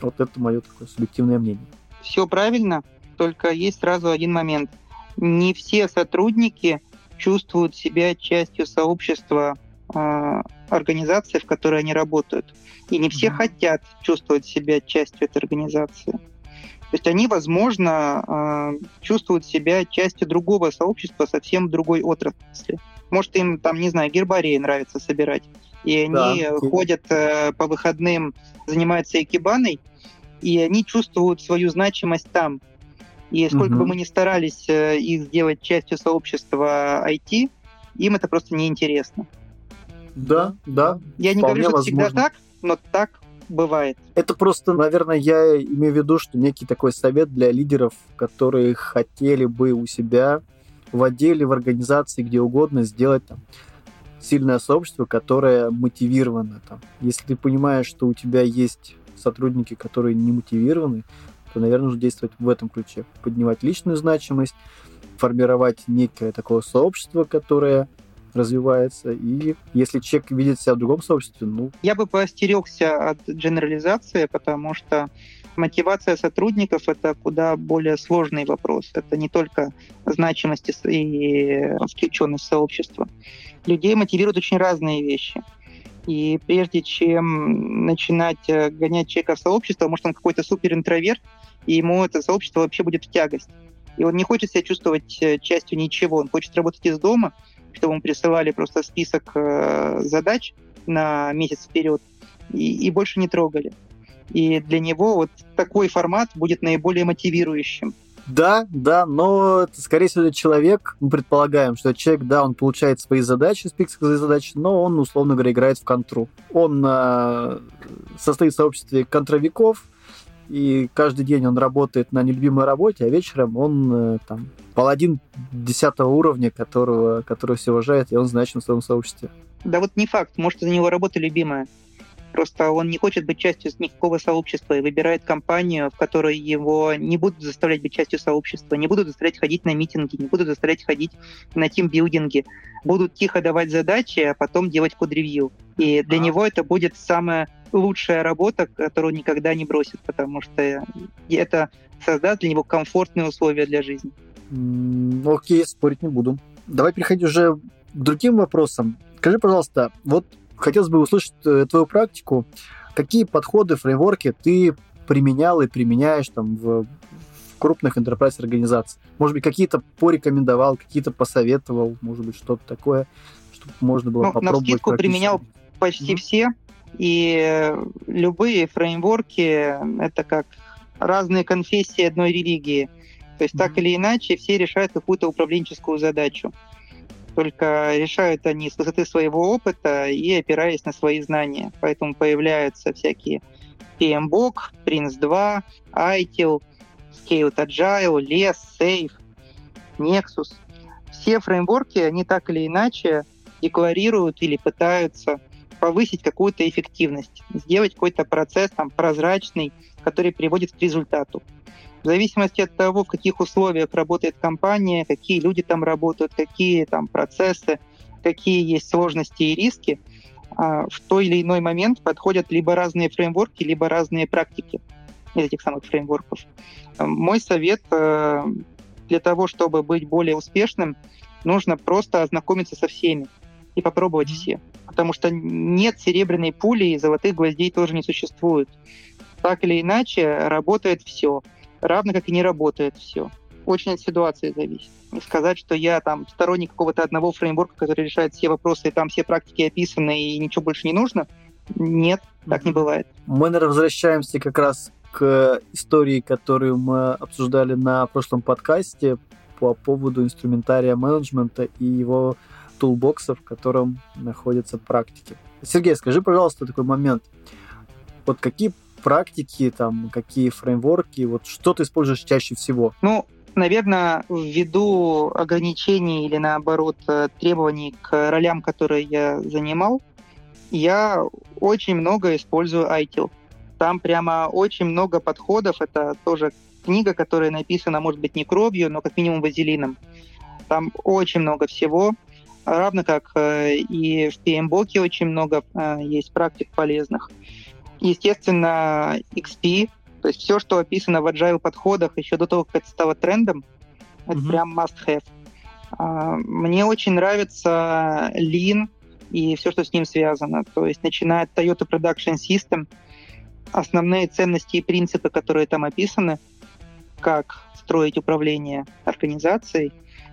Вот это мое такое субъективное мнение. Все правильно, только есть сразу один момент. Не все сотрудники чувствуют себя частью сообщества э, организации, в которой они работают. И не все mm-hmm. хотят чувствовать себя частью этой организации. То есть они, возможно, э, чувствуют себя частью другого сообщества, совсем другой отрасли. Может, им там, не знаю, гербарии нравится собирать. И они да. ходят э, по выходным, занимаются экибаной, и они чувствуют свою значимость там. И сколько угу. бы мы ни старались э, их сделать частью сообщества IT, им это просто неинтересно. Да, да. Я не говорю, что возможно. всегда так, но так бывает. Это просто, наверное, я имею в виду, что некий такой совет для лидеров, которые хотели бы у себя в отделе, в организации, где угодно сделать там, сильное сообщество, которое мотивировано. Там. Если ты понимаешь, что у тебя есть сотрудники, которые не мотивированы, то, наверное, нужно действовать в этом ключе. Поднимать личную значимость, формировать некое такое сообщество, которое развивается. И если человек видит себя в другом сообществе, ну... Я бы поостерегся от генерализации, потому что мотивация сотрудников — это куда более сложный вопрос. Это не только значимость и включенность сообщества. Людей мотивируют очень разные вещи. И прежде чем начинать э, гонять человека в сообщество, может, он какой-то супер интроверт, и ему это сообщество вообще будет в тягость. И он не хочет себя чувствовать э, частью ничего, он хочет работать из дома, чтобы ему присылали просто список э, задач на месяц вперед, и, и больше не трогали. И для него вот такой формат будет наиболее мотивирующим. Да, да, но скорее всего, человек, мы предполагаем, что человек, да, он получает свои задачи, список своих задач, но он, условно говоря, играет в контру. Он э, состоит в сообществе контровиков, и каждый день он работает на нелюбимой работе, а вечером он э, там паладин десятого уровня, которого, который все уважает, и он значим в своем сообществе. Да вот не факт, может, у него работа любимая. Просто он не хочет быть частью никакого сообщества и выбирает компанию, в которой его не будут заставлять быть частью сообщества, не будут заставлять ходить на митинги, не будут заставлять ходить на тимбилдинги, будут тихо давать задачи, а потом делать код-ревью. И для а. него это будет самая лучшая работа, которую он никогда не бросит, потому что это создаст для него комфортные условия для жизни. Окей, спорить не буду. Давай переходить уже к другим вопросам. Скажи, пожалуйста, вот хотелось бы услышать э, твою практику. Какие подходы, фреймворки ты применял и применяешь там в, в крупных enterprise организациях? Может быть, какие-то порекомендовал, какие-то посоветовал, может быть, что-то такое, чтобы можно было ну, попробовать. На скидку применял почти mm-hmm. все, и любые фреймворки — это как разные конфессии одной религии. То есть mm-hmm. так или иначе все решают какую-то управленческую задачу только решают они с высоты своего опыта и опираясь на свои знания. Поэтому появляются всякие PMBOK, Prince2, ITIL, Scaled Agile, LES, Safe, Nexus. Все фреймворки, они так или иначе декларируют или пытаются повысить какую-то эффективность, сделать какой-то процесс там, прозрачный, который приводит к результату. В зависимости от того, в каких условиях работает компания, какие люди там работают, какие там процессы, какие есть сложности и риски, а, в той или иной момент подходят либо разные фреймворки, либо разные практики из этих самых фреймворков. Мой совет э, для того, чтобы быть более успешным, нужно просто ознакомиться со всеми и попробовать все. Потому что нет серебряной пули и золотых гвоздей тоже не существует. Так или иначе, работает все равно как и не работает все. Очень от ситуации зависит. И сказать, что я там сторонник какого-то одного фреймворка, который решает все вопросы, и там все практики описаны, и ничего больше не нужно, нет, так не бывает. Мы, наверное, возвращаемся как раз к истории, которую мы обсуждали на прошлом подкасте по поводу инструментария менеджмента и его тулбокса, в котором находятся практики. Сергей, скажи, пожалуйста, такой момент. Вот какие практики, там, какие фреймворки, вот что ты используешь чаще всего? Ну, наверное, ввиду ограничений или, наоборот, э, требований к ролям, которые я занимал, я очень много использую ITIL. Там прямо очень много подходов. Это тоже книга, которая написана, может быть, не кровью, но как минимум вазелином. Там очень много всего. Равно как э, и в PMBOK очень много э, есть практик полезных. Естественно, XP, то есть все, что описано в agile подходах еще до того, как это стало трендом, это mm-hmm. прям must-have. А, мне очень нравится Lean и все, что с ним связано. То есть начиная от Toyota Production System, основные ценности и принципы, которые там описаны, как строить управление организацией,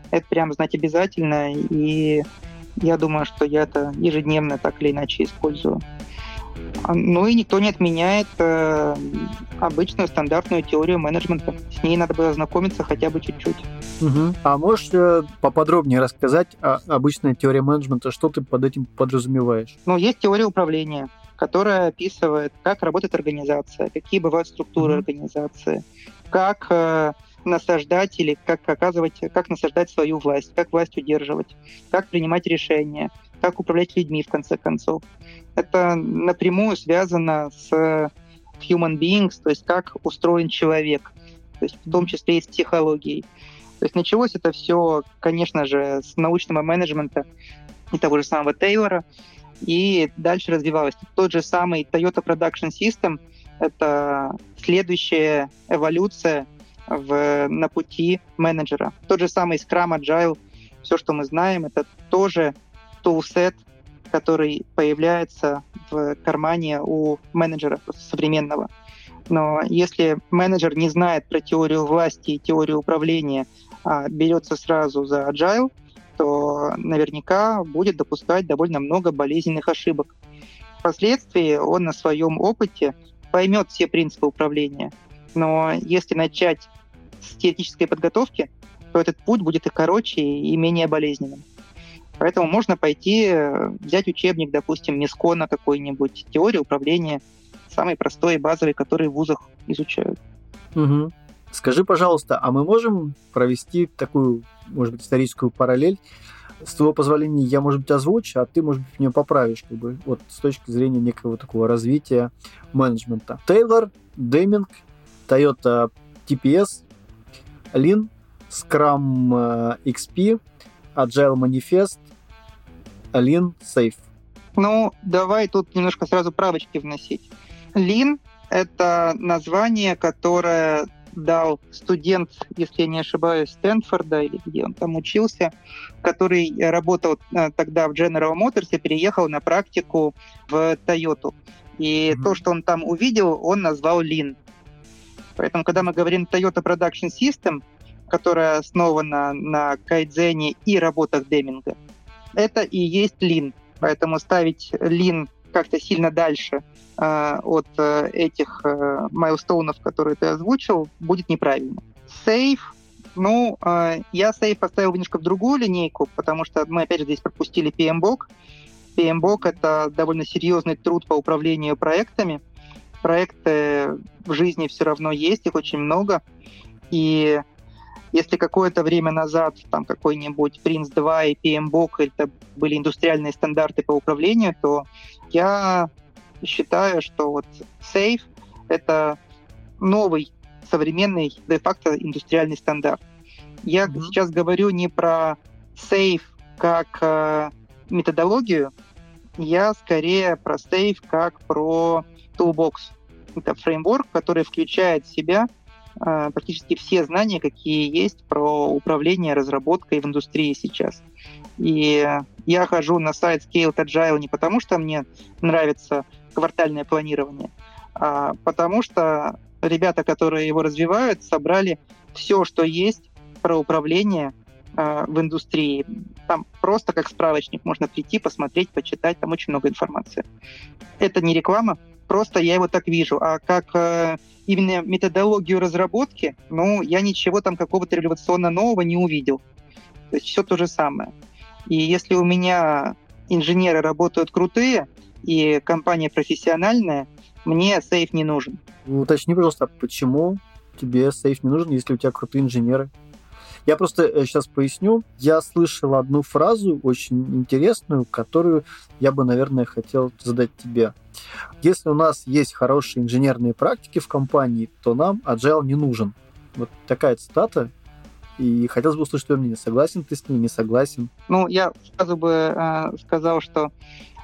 это прям знать обязательно, и я думаю, что я это ежедневно так или иначе использую. А, ну и никто не отменяет э, обычную стандартную теорию менеджмента. С ней надо было ознакомиться хотя бы чуть-чуть. Угу. А можешь э, поподробнее рассказать о обычной теории менеджмента? Что ты под этим подразумеваешь? Ну, есть теория управления, которая описывает, как работает организация, какие бывают структуры угу. организации, как э, насаждать или как оказывать, как насаждать свою власть, как власть удерживать, как принимать решения, как управлять людьми в конце концов это напрямую связано с human beings, то есть как устроен человек, то есть в том числе и с психологией. То есть началось это все, конечно же, с научного менеджмента и того же самого Тейлора, и дальше развивалось. Тот же самый Toyota Production System — это следующая эволюция в, на пути менеджера. Тот же самый Scrum Agile, все, что мы знаем, это тоже toolset, который появляется в кармане у менеджера современного. Но если менеджер не знает про теорию власти и теорию управления, а берется сразу за agile, то наверняка будет допускать довольно много болезненных ошибок. Впоследствии он на своем опыте поймет все принципы управления. Но если начать с теоретической подготовки, то этот путь будет и короче, и менее болезненным. Поэтому можно пойти, э, взять учебник, допустим, Мискона какой-нибудь, теория управления, самый простой и базовый, который в вузах изучают. Угу. Скажи, пожалуйста, а мы можем провести такую, может быть, историческую параллель? С твоего позволения я, может быть, озвучу, а ты, может быть, меня поправишь, как бы, вот с точки зрения некого такого развития менеджмента. Тейлор, Деминг, Toyota TPS, Lean, Scrum э, XP, Agile Manifest, Lean Safe. Ну, давай тут немножко сразу правочки вносить. Lean — это название, которое дал студент, если я не ошибаюсь, Стэнфорда, или где он там учился, который работал э, тогда в General Motors и переехал на практику в Toyota. И mm-hmm. то, что он там увидел, он назвал Lean. Поэтому, когда мы говорим Toyota Production System, которая основана на кайдзене и работах Деминга, это и есть Lean. Поэтому ставить Lean как-то сильно дальше э, от э, этих э, майлстоунов, которые ты озвучил, будет неправильно. Сейф, ну, э, я сейф поставил немножко в другую линейку, потому что мы, опять же, здесь пропустили PMBOK. PMBOK — это довольно серьезный труд по управлению проектами. Проекты в жизни все равно есть, их очень много. И если какое-то время назад там какой-нибудь Prince 2 и PMBOK это были индустриальные стандарты по управлению, то я считаю, что вот Safe — это новый современный де-факто индустриальный стандарт. Я mm-hmm. сейчас говорю не про Safe как э, методологию, я скорее про Safe как про Toolbox. Это фреймворк, который включает в себя практически все знания, какие есть про управление разработкой в индустрии сейчас. И я хожу на сайт Scaled Agile не потому, что мне нравится квартальное планирование, а потому что ребята, которые его развивают, собрали все, что есть про управление э, в индустрии. Там просто как справочник можно прийти, посмотреть, почитать, там очень много информации. Это не реклама, просто я его так вижу. А как э, именно методологию разработки, ну, я ничего там какого-то революционно нового не увидел. То есть все то же самое. И если у меня инженеры работают крутые, и компания профессиональная, мне сейф не нужен. Уточни, пожалуйста, почему тебе сейф не нужен, если у тебя крутые инженеры? Я просто сейчас э, поясню. Я слышал одну фразу очень интересную, которую я бы, наверное, хотел задать тебе. Если у нас есть хорошие инженерные практики в компании, то нам agile не нужен. Вот такая цитата. И хотелось бы услышать твое мнение. Согласен ты с ней, не согласен? Ну, я сразу бы э, сказал, что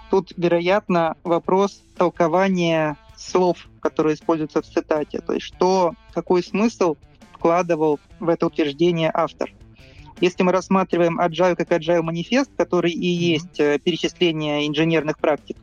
тут, вероятно, вопрос толкования слов, которые используются в цитате. То есть что, какой смысл вкладывал в это утверждение автор. Если мы рассматриваем Agile как Agile манифест, который и есть э, перечисление инженерных практик,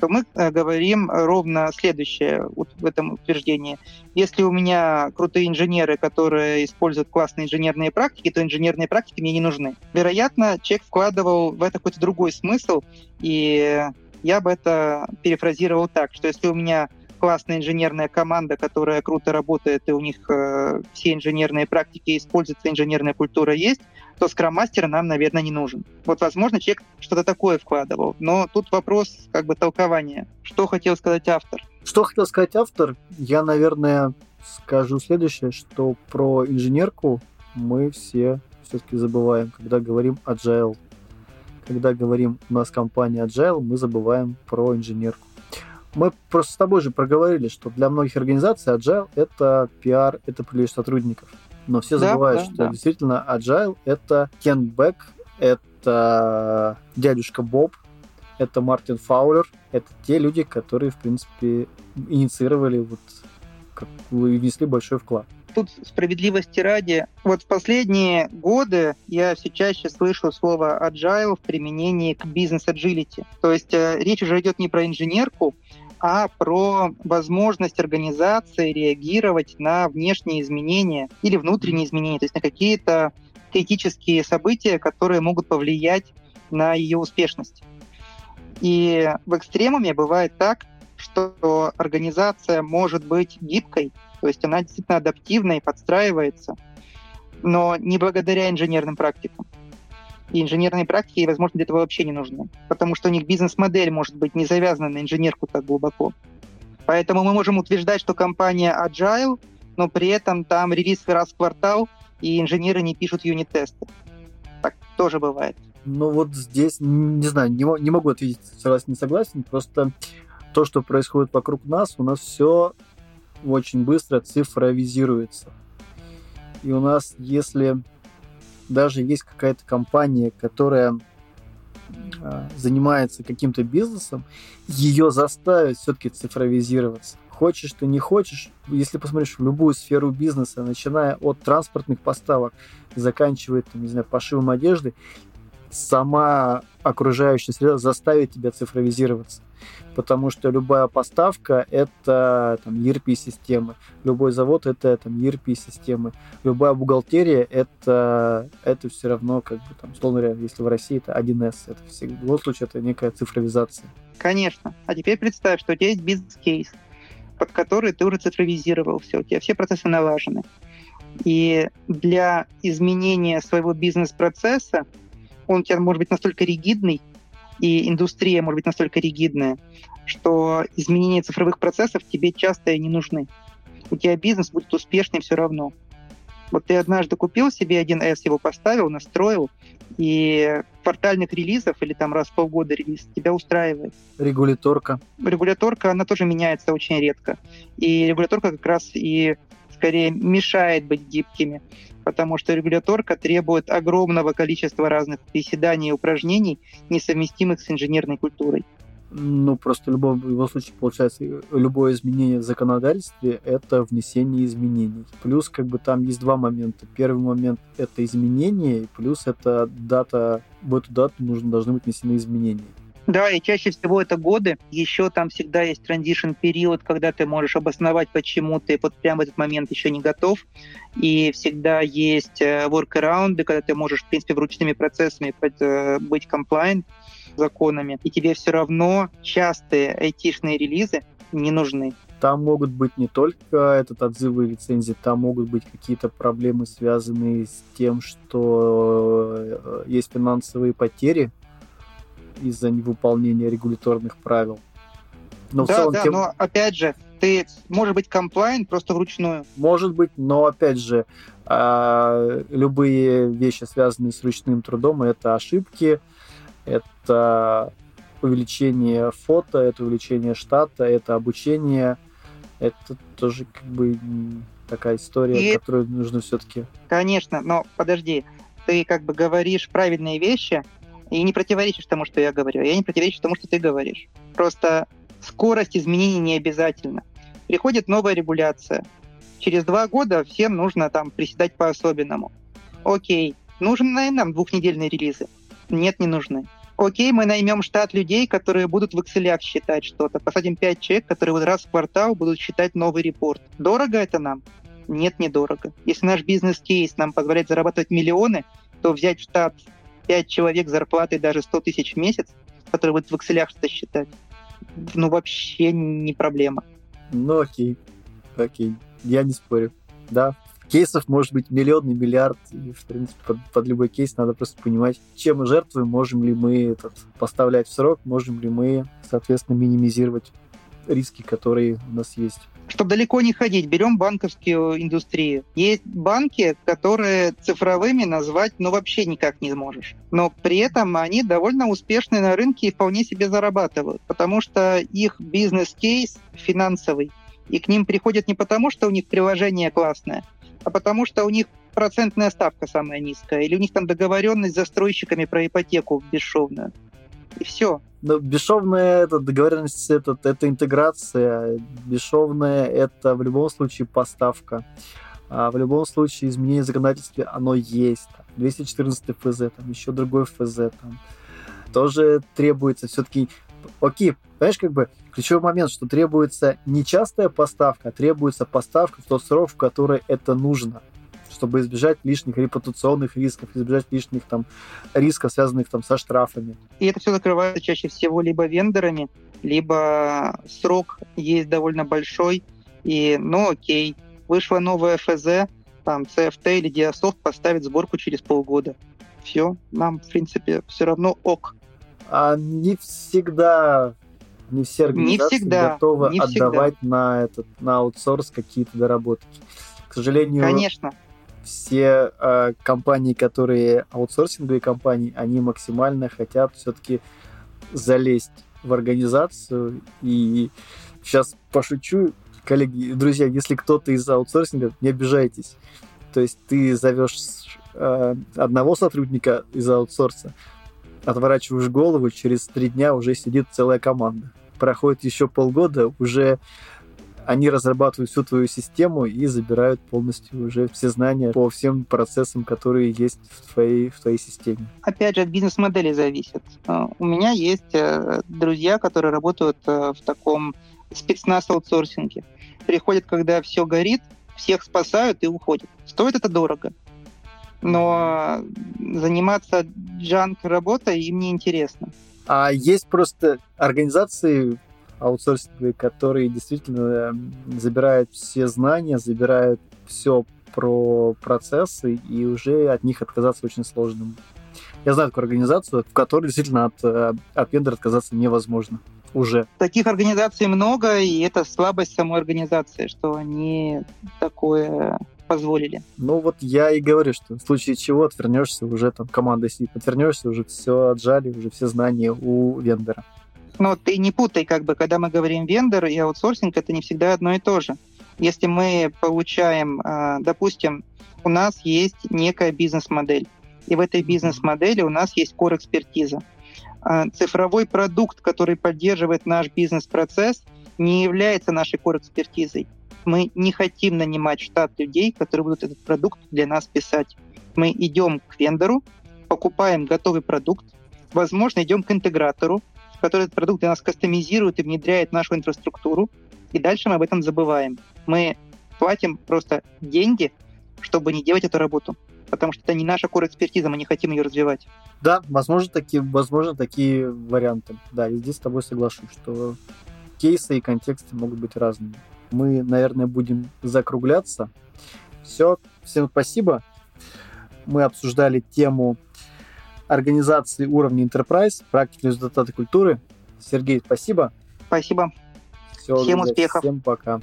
то мы э, говорим ровно следующее в этом утверждении. Если у меня крутые инженеры, которые используют классные инженерные практики, то инженерные практики мне не нужны. Вероятно, человек вкладывал в это какой-то другой смысл, и я бы это перефразировал так, что если у меня классная инженерная команда, которая круто работает, и у них э, все инженерные практики используются, инженерная культура есть, то скрам-мастер нам, наверное, не нужен. Вот, возможно, человек что-то такое вкладывал, но тут вопрос как бы толкования. Что хотел сказать автор? Что хотел сказать автор? Я, наверное, скажу следующее, что про инженерку мы все все-таки забываем, когда говорим agile. Когда говорим у нас компания agile, мы забываем про инженерку. Мы просто с тобой же проговорили, что для многих организаций Agile — это пиар, это привлечь сотрудников. Но все да, забывают, да, что да. действительно Agile — это Кен Бек, это дядюшка Боб, это Мартин Фаулер, это те люди, которые, в принципе, инициировали вот и внесли большой вклад. Тут справедливости ради, вот в последние годы я все чаще слышу слово agile в применении к бизнес-agility. То есть э, речь уже идет не про инженерку, а про возможность организации реагировать на внешние изменения или внутренние изменения, то есть на какие-то критические события, которые могут повлиять на ее успешность. И в экстремуме бывает так, что организация может быть гибкой, то есть она действительно адаптивна и подстраивается, но не благодаря инженерным практикам. И инженерные практики, возможно, для этого вообще не нужны, потому что у них бизнес-модель может быть не завязана на инженерку так глубоко. Поэтому мы можем утверждать, что компания Agile, но при этом там релиз раз в квартал, и инженеры не пишут юнит-тесты. Так тоже бывает. Ну вот здесь, не знаю, не, не могу ответить, согласен, не согласен, просто то, что происходит вокруг нас, у нас все очень быстро цифровизируется. И у нас, если даже есть какая-то компания, которая а, занимается каким-то бизнесом, ее заставят все-таки цифровизироваться. Хочешь ты, не хочешь, если посмотришь в любую сферу бизнеса, начиная от транспортных поставок, заканчивая, там, не знаю, пошивом одежды, сама окружающая среда заставит тебя цифровизироваться потому что любая поставка — это там, ERP-системы, любой завод — это там, ERP-системы, любая бухгалтерия — это, это все равно, как бы, там, условно говоря, если в России это 1С, это все, в любом случае это некая цифровизация. Конечно. А теперь представь, что у тебя есть бизнес-кейс, под который ты уже цифровизировал все, у тебя все процессы налажены. И для изменения своего бизнес-процесса он у тебя может быть настолько ригидный, и индустрия может быть настолько ригидная, что изменения цифровых процессов тебе часто и не нужны. У тебя бизнес будет успешнее все равно. Вот ты однажды купил себе 1С, его поставил, настроил, и квартальных релизов или там раз в полгода релиз тебя устраивает. Регуляторка. Регуляторка, она тоже меняется очень редко. И регуляторка как раз и скорее мешает быть гибкими потому что регуляторка требует огромного количества разных приседаний и упражнений, несовместимых с инженерной культурой. Ну, просто в любом, любом случае, получается, любое изменение в законодательстве – это внесение изменений. Плюс, как бы, там есть два момента. Первый момент – это изменение, плюс это дата, в эту дату нужно, должны быть внесены изменения. Да, и чаще всего это годы. Еще там всегда есть транзишн период, когда ты можешь обосновать, почему ты вот прямо в этот момент еще не готов. И всегда есть э, workaround, когда ты можешь, в принципе, вручными процессами э, быть compliant законами, и тебе все равно частые айтишные релизы не нужны. Там могут быть не только этот отзывы лицензии, там могут быть какие-то проблемы, связанные с тем, что э, есть финансовые потери из-за невыполнения регуляторных правил. Но да, целом, да, тем... но опять же, ты может быть комплайн просто вручную. Может быть, но опять же, э, любые вещи, связанные с ручным трудом, это ошибки, это увеличение фото, это увеличение штата, это обучение, это тоже как бы такая история, И... которую нужно все-таки. Конечно, но подожди, ты как бы говоришь правильные вещи, и не противоречишь тому, что я говорю. Я не противоречу тому, что ты говоришь. Просто скорость изменений не обязательно. Приходит новая регуляция. Через два года всем нужно там приседать по-особенному. Окей, нужны нам двухнедельные релизы? Нет, не нужны. Окей, мы наймем штат людей, которые будут в Excel считать что-то. Посадим пять человек, которые вот раз в квартал будут считать новый репорт. Дорого это нам? Нет, недорого. Если наш бизнес-кейс нам позволяет зарабатывать миллионы, то взять штат 5 человек зарплатой даже 100 тысяч в месяц, которые будут в Excel что-то считать, ну, вообще не проблема. Ну, окей. Окей. Я не спорю. Да, кейсов может быть миллион и миллиард. И, в принципе, под, под любой кейс надо просто понимать, чем мы жертвуем, можем ли мы этот, поставлять в срок, можем ли мы, соответственно, минимизировать риски, которые у нас есть. Чтобы далеко не ходить, берем банковскую индустрию. Есть банки, которые цифровыми назвать ну вообще никак не можешь. Но при этом они довольно успешны на рынке и вполне себе зарабатывают, потому что их бизнес-кейс финансовый. И к ним приходят не потому, что у них приложение классное, а потому что у них процентная ставка самая низкая, или у них там договоренность с застройщиками про ипотеку бесшовную. И все. Ну, бесшовная это договоренность, это, это интеграция. Бесшовная это в любом случае поставка. А в любом случае изменение законодательства, оно есть. 214 ФЗ, там еще другой ФЗ. Там. Тоже требуется все-таки... Окей, понимаешь, как бы ключевой момент, что требуется не частая поставка, а требуется поставка в тот срок, в который это нужно чтобы избежать лишних репутационных рисков, избежать лишних там рисков, связанных там со штрафами. И это все закрывается чаще всего либо вендорами, либо срок есть довольно большой, и, ну окей, вышла новая ФЗ, там CFT или Diasoft поставит сборку через полгода. Все, нам, в принципе, все равно ок. А не всегда не все организации не всегда, готовы не отдавать всегда. на этот на аутсорс какие-то доработки. К сожалению, конечно. Все э, компании, которые аутсорсинговые компании, они максимально хотят все-таки залезть в организацию. И сейчас пошучу, коллеги, друзья, если кто-то из аутсорсинга, не обижайтесь. То есть ты зовешь э, одного сотрудника из аутсорса, отворачиваешь голову, через три дня уже сидит целая команда проходит еще полгода, уже они разрабатывают всю твою систему и забирают полностью уже все знания по всем процессам, которые есть в твоей, в твоей системе. Опять же, от бизнес-модели зависит. А, у меня есть э, друзья, которые работают э, в таком спецназ аутсорсинге. Приходят, когда все горит, всех спасают и уходят. Стоит это дорого. Но заниматься джанк работой им не интересно. А есть просто организации аутсорсинговые, которые действительно эм, забирают все знания, забирают все про процессы, и уже от них отказаться очень сложно. Я знаю такую организацию, в которой действительно от, э, от вендора отказаться невозможно уже. Таких организаций много, и это слабость самой организации, что они такое позволили. Ну вот я и говорю, что в случае чего отвернешься, уже там команда сидит, отвернешься, уже все отжали, уже все знания у вендора. Но ты не путай, как бы, когда мы говорим вендор и аутсорсинг, это не всегда одно и то же. Если мы получаем, а, допустим, у нас есть некая бизнес-модель, и в этой бизнес-модели у нас есть core-экспертиза. А, цифровой продукт, который поддерживает наш бизнес-процесс, не является нашей core-экспертизой. Мы не хотим нанимать штат людей, которые будут этот продукт для нас писать. Мы идем к вендору, покупаем готовый продукт, возможно, идем к интегратору, который этот продукт для нас кастомизирует и внедряет в нашу инфраструктуру, и дальше мы об этом забываем. Мы платим просто деньги, чтобы не делать эту работу, потому что это не наша core-экспертиза, мы не хотим ее развивать. Да, возможно, такие, возможно, такие варианты. Да, и здесь с тобой соглашусь, что кейсы и контексты могут быть разными мы, наверное, будем закругляться. Все, всем спасибо. Мы обсуждали тему организации уровня Enterprise, практики результаты культуры. Сергей, спасибо. Спасибо. Все, Всем друзья, успехов. Всем пока.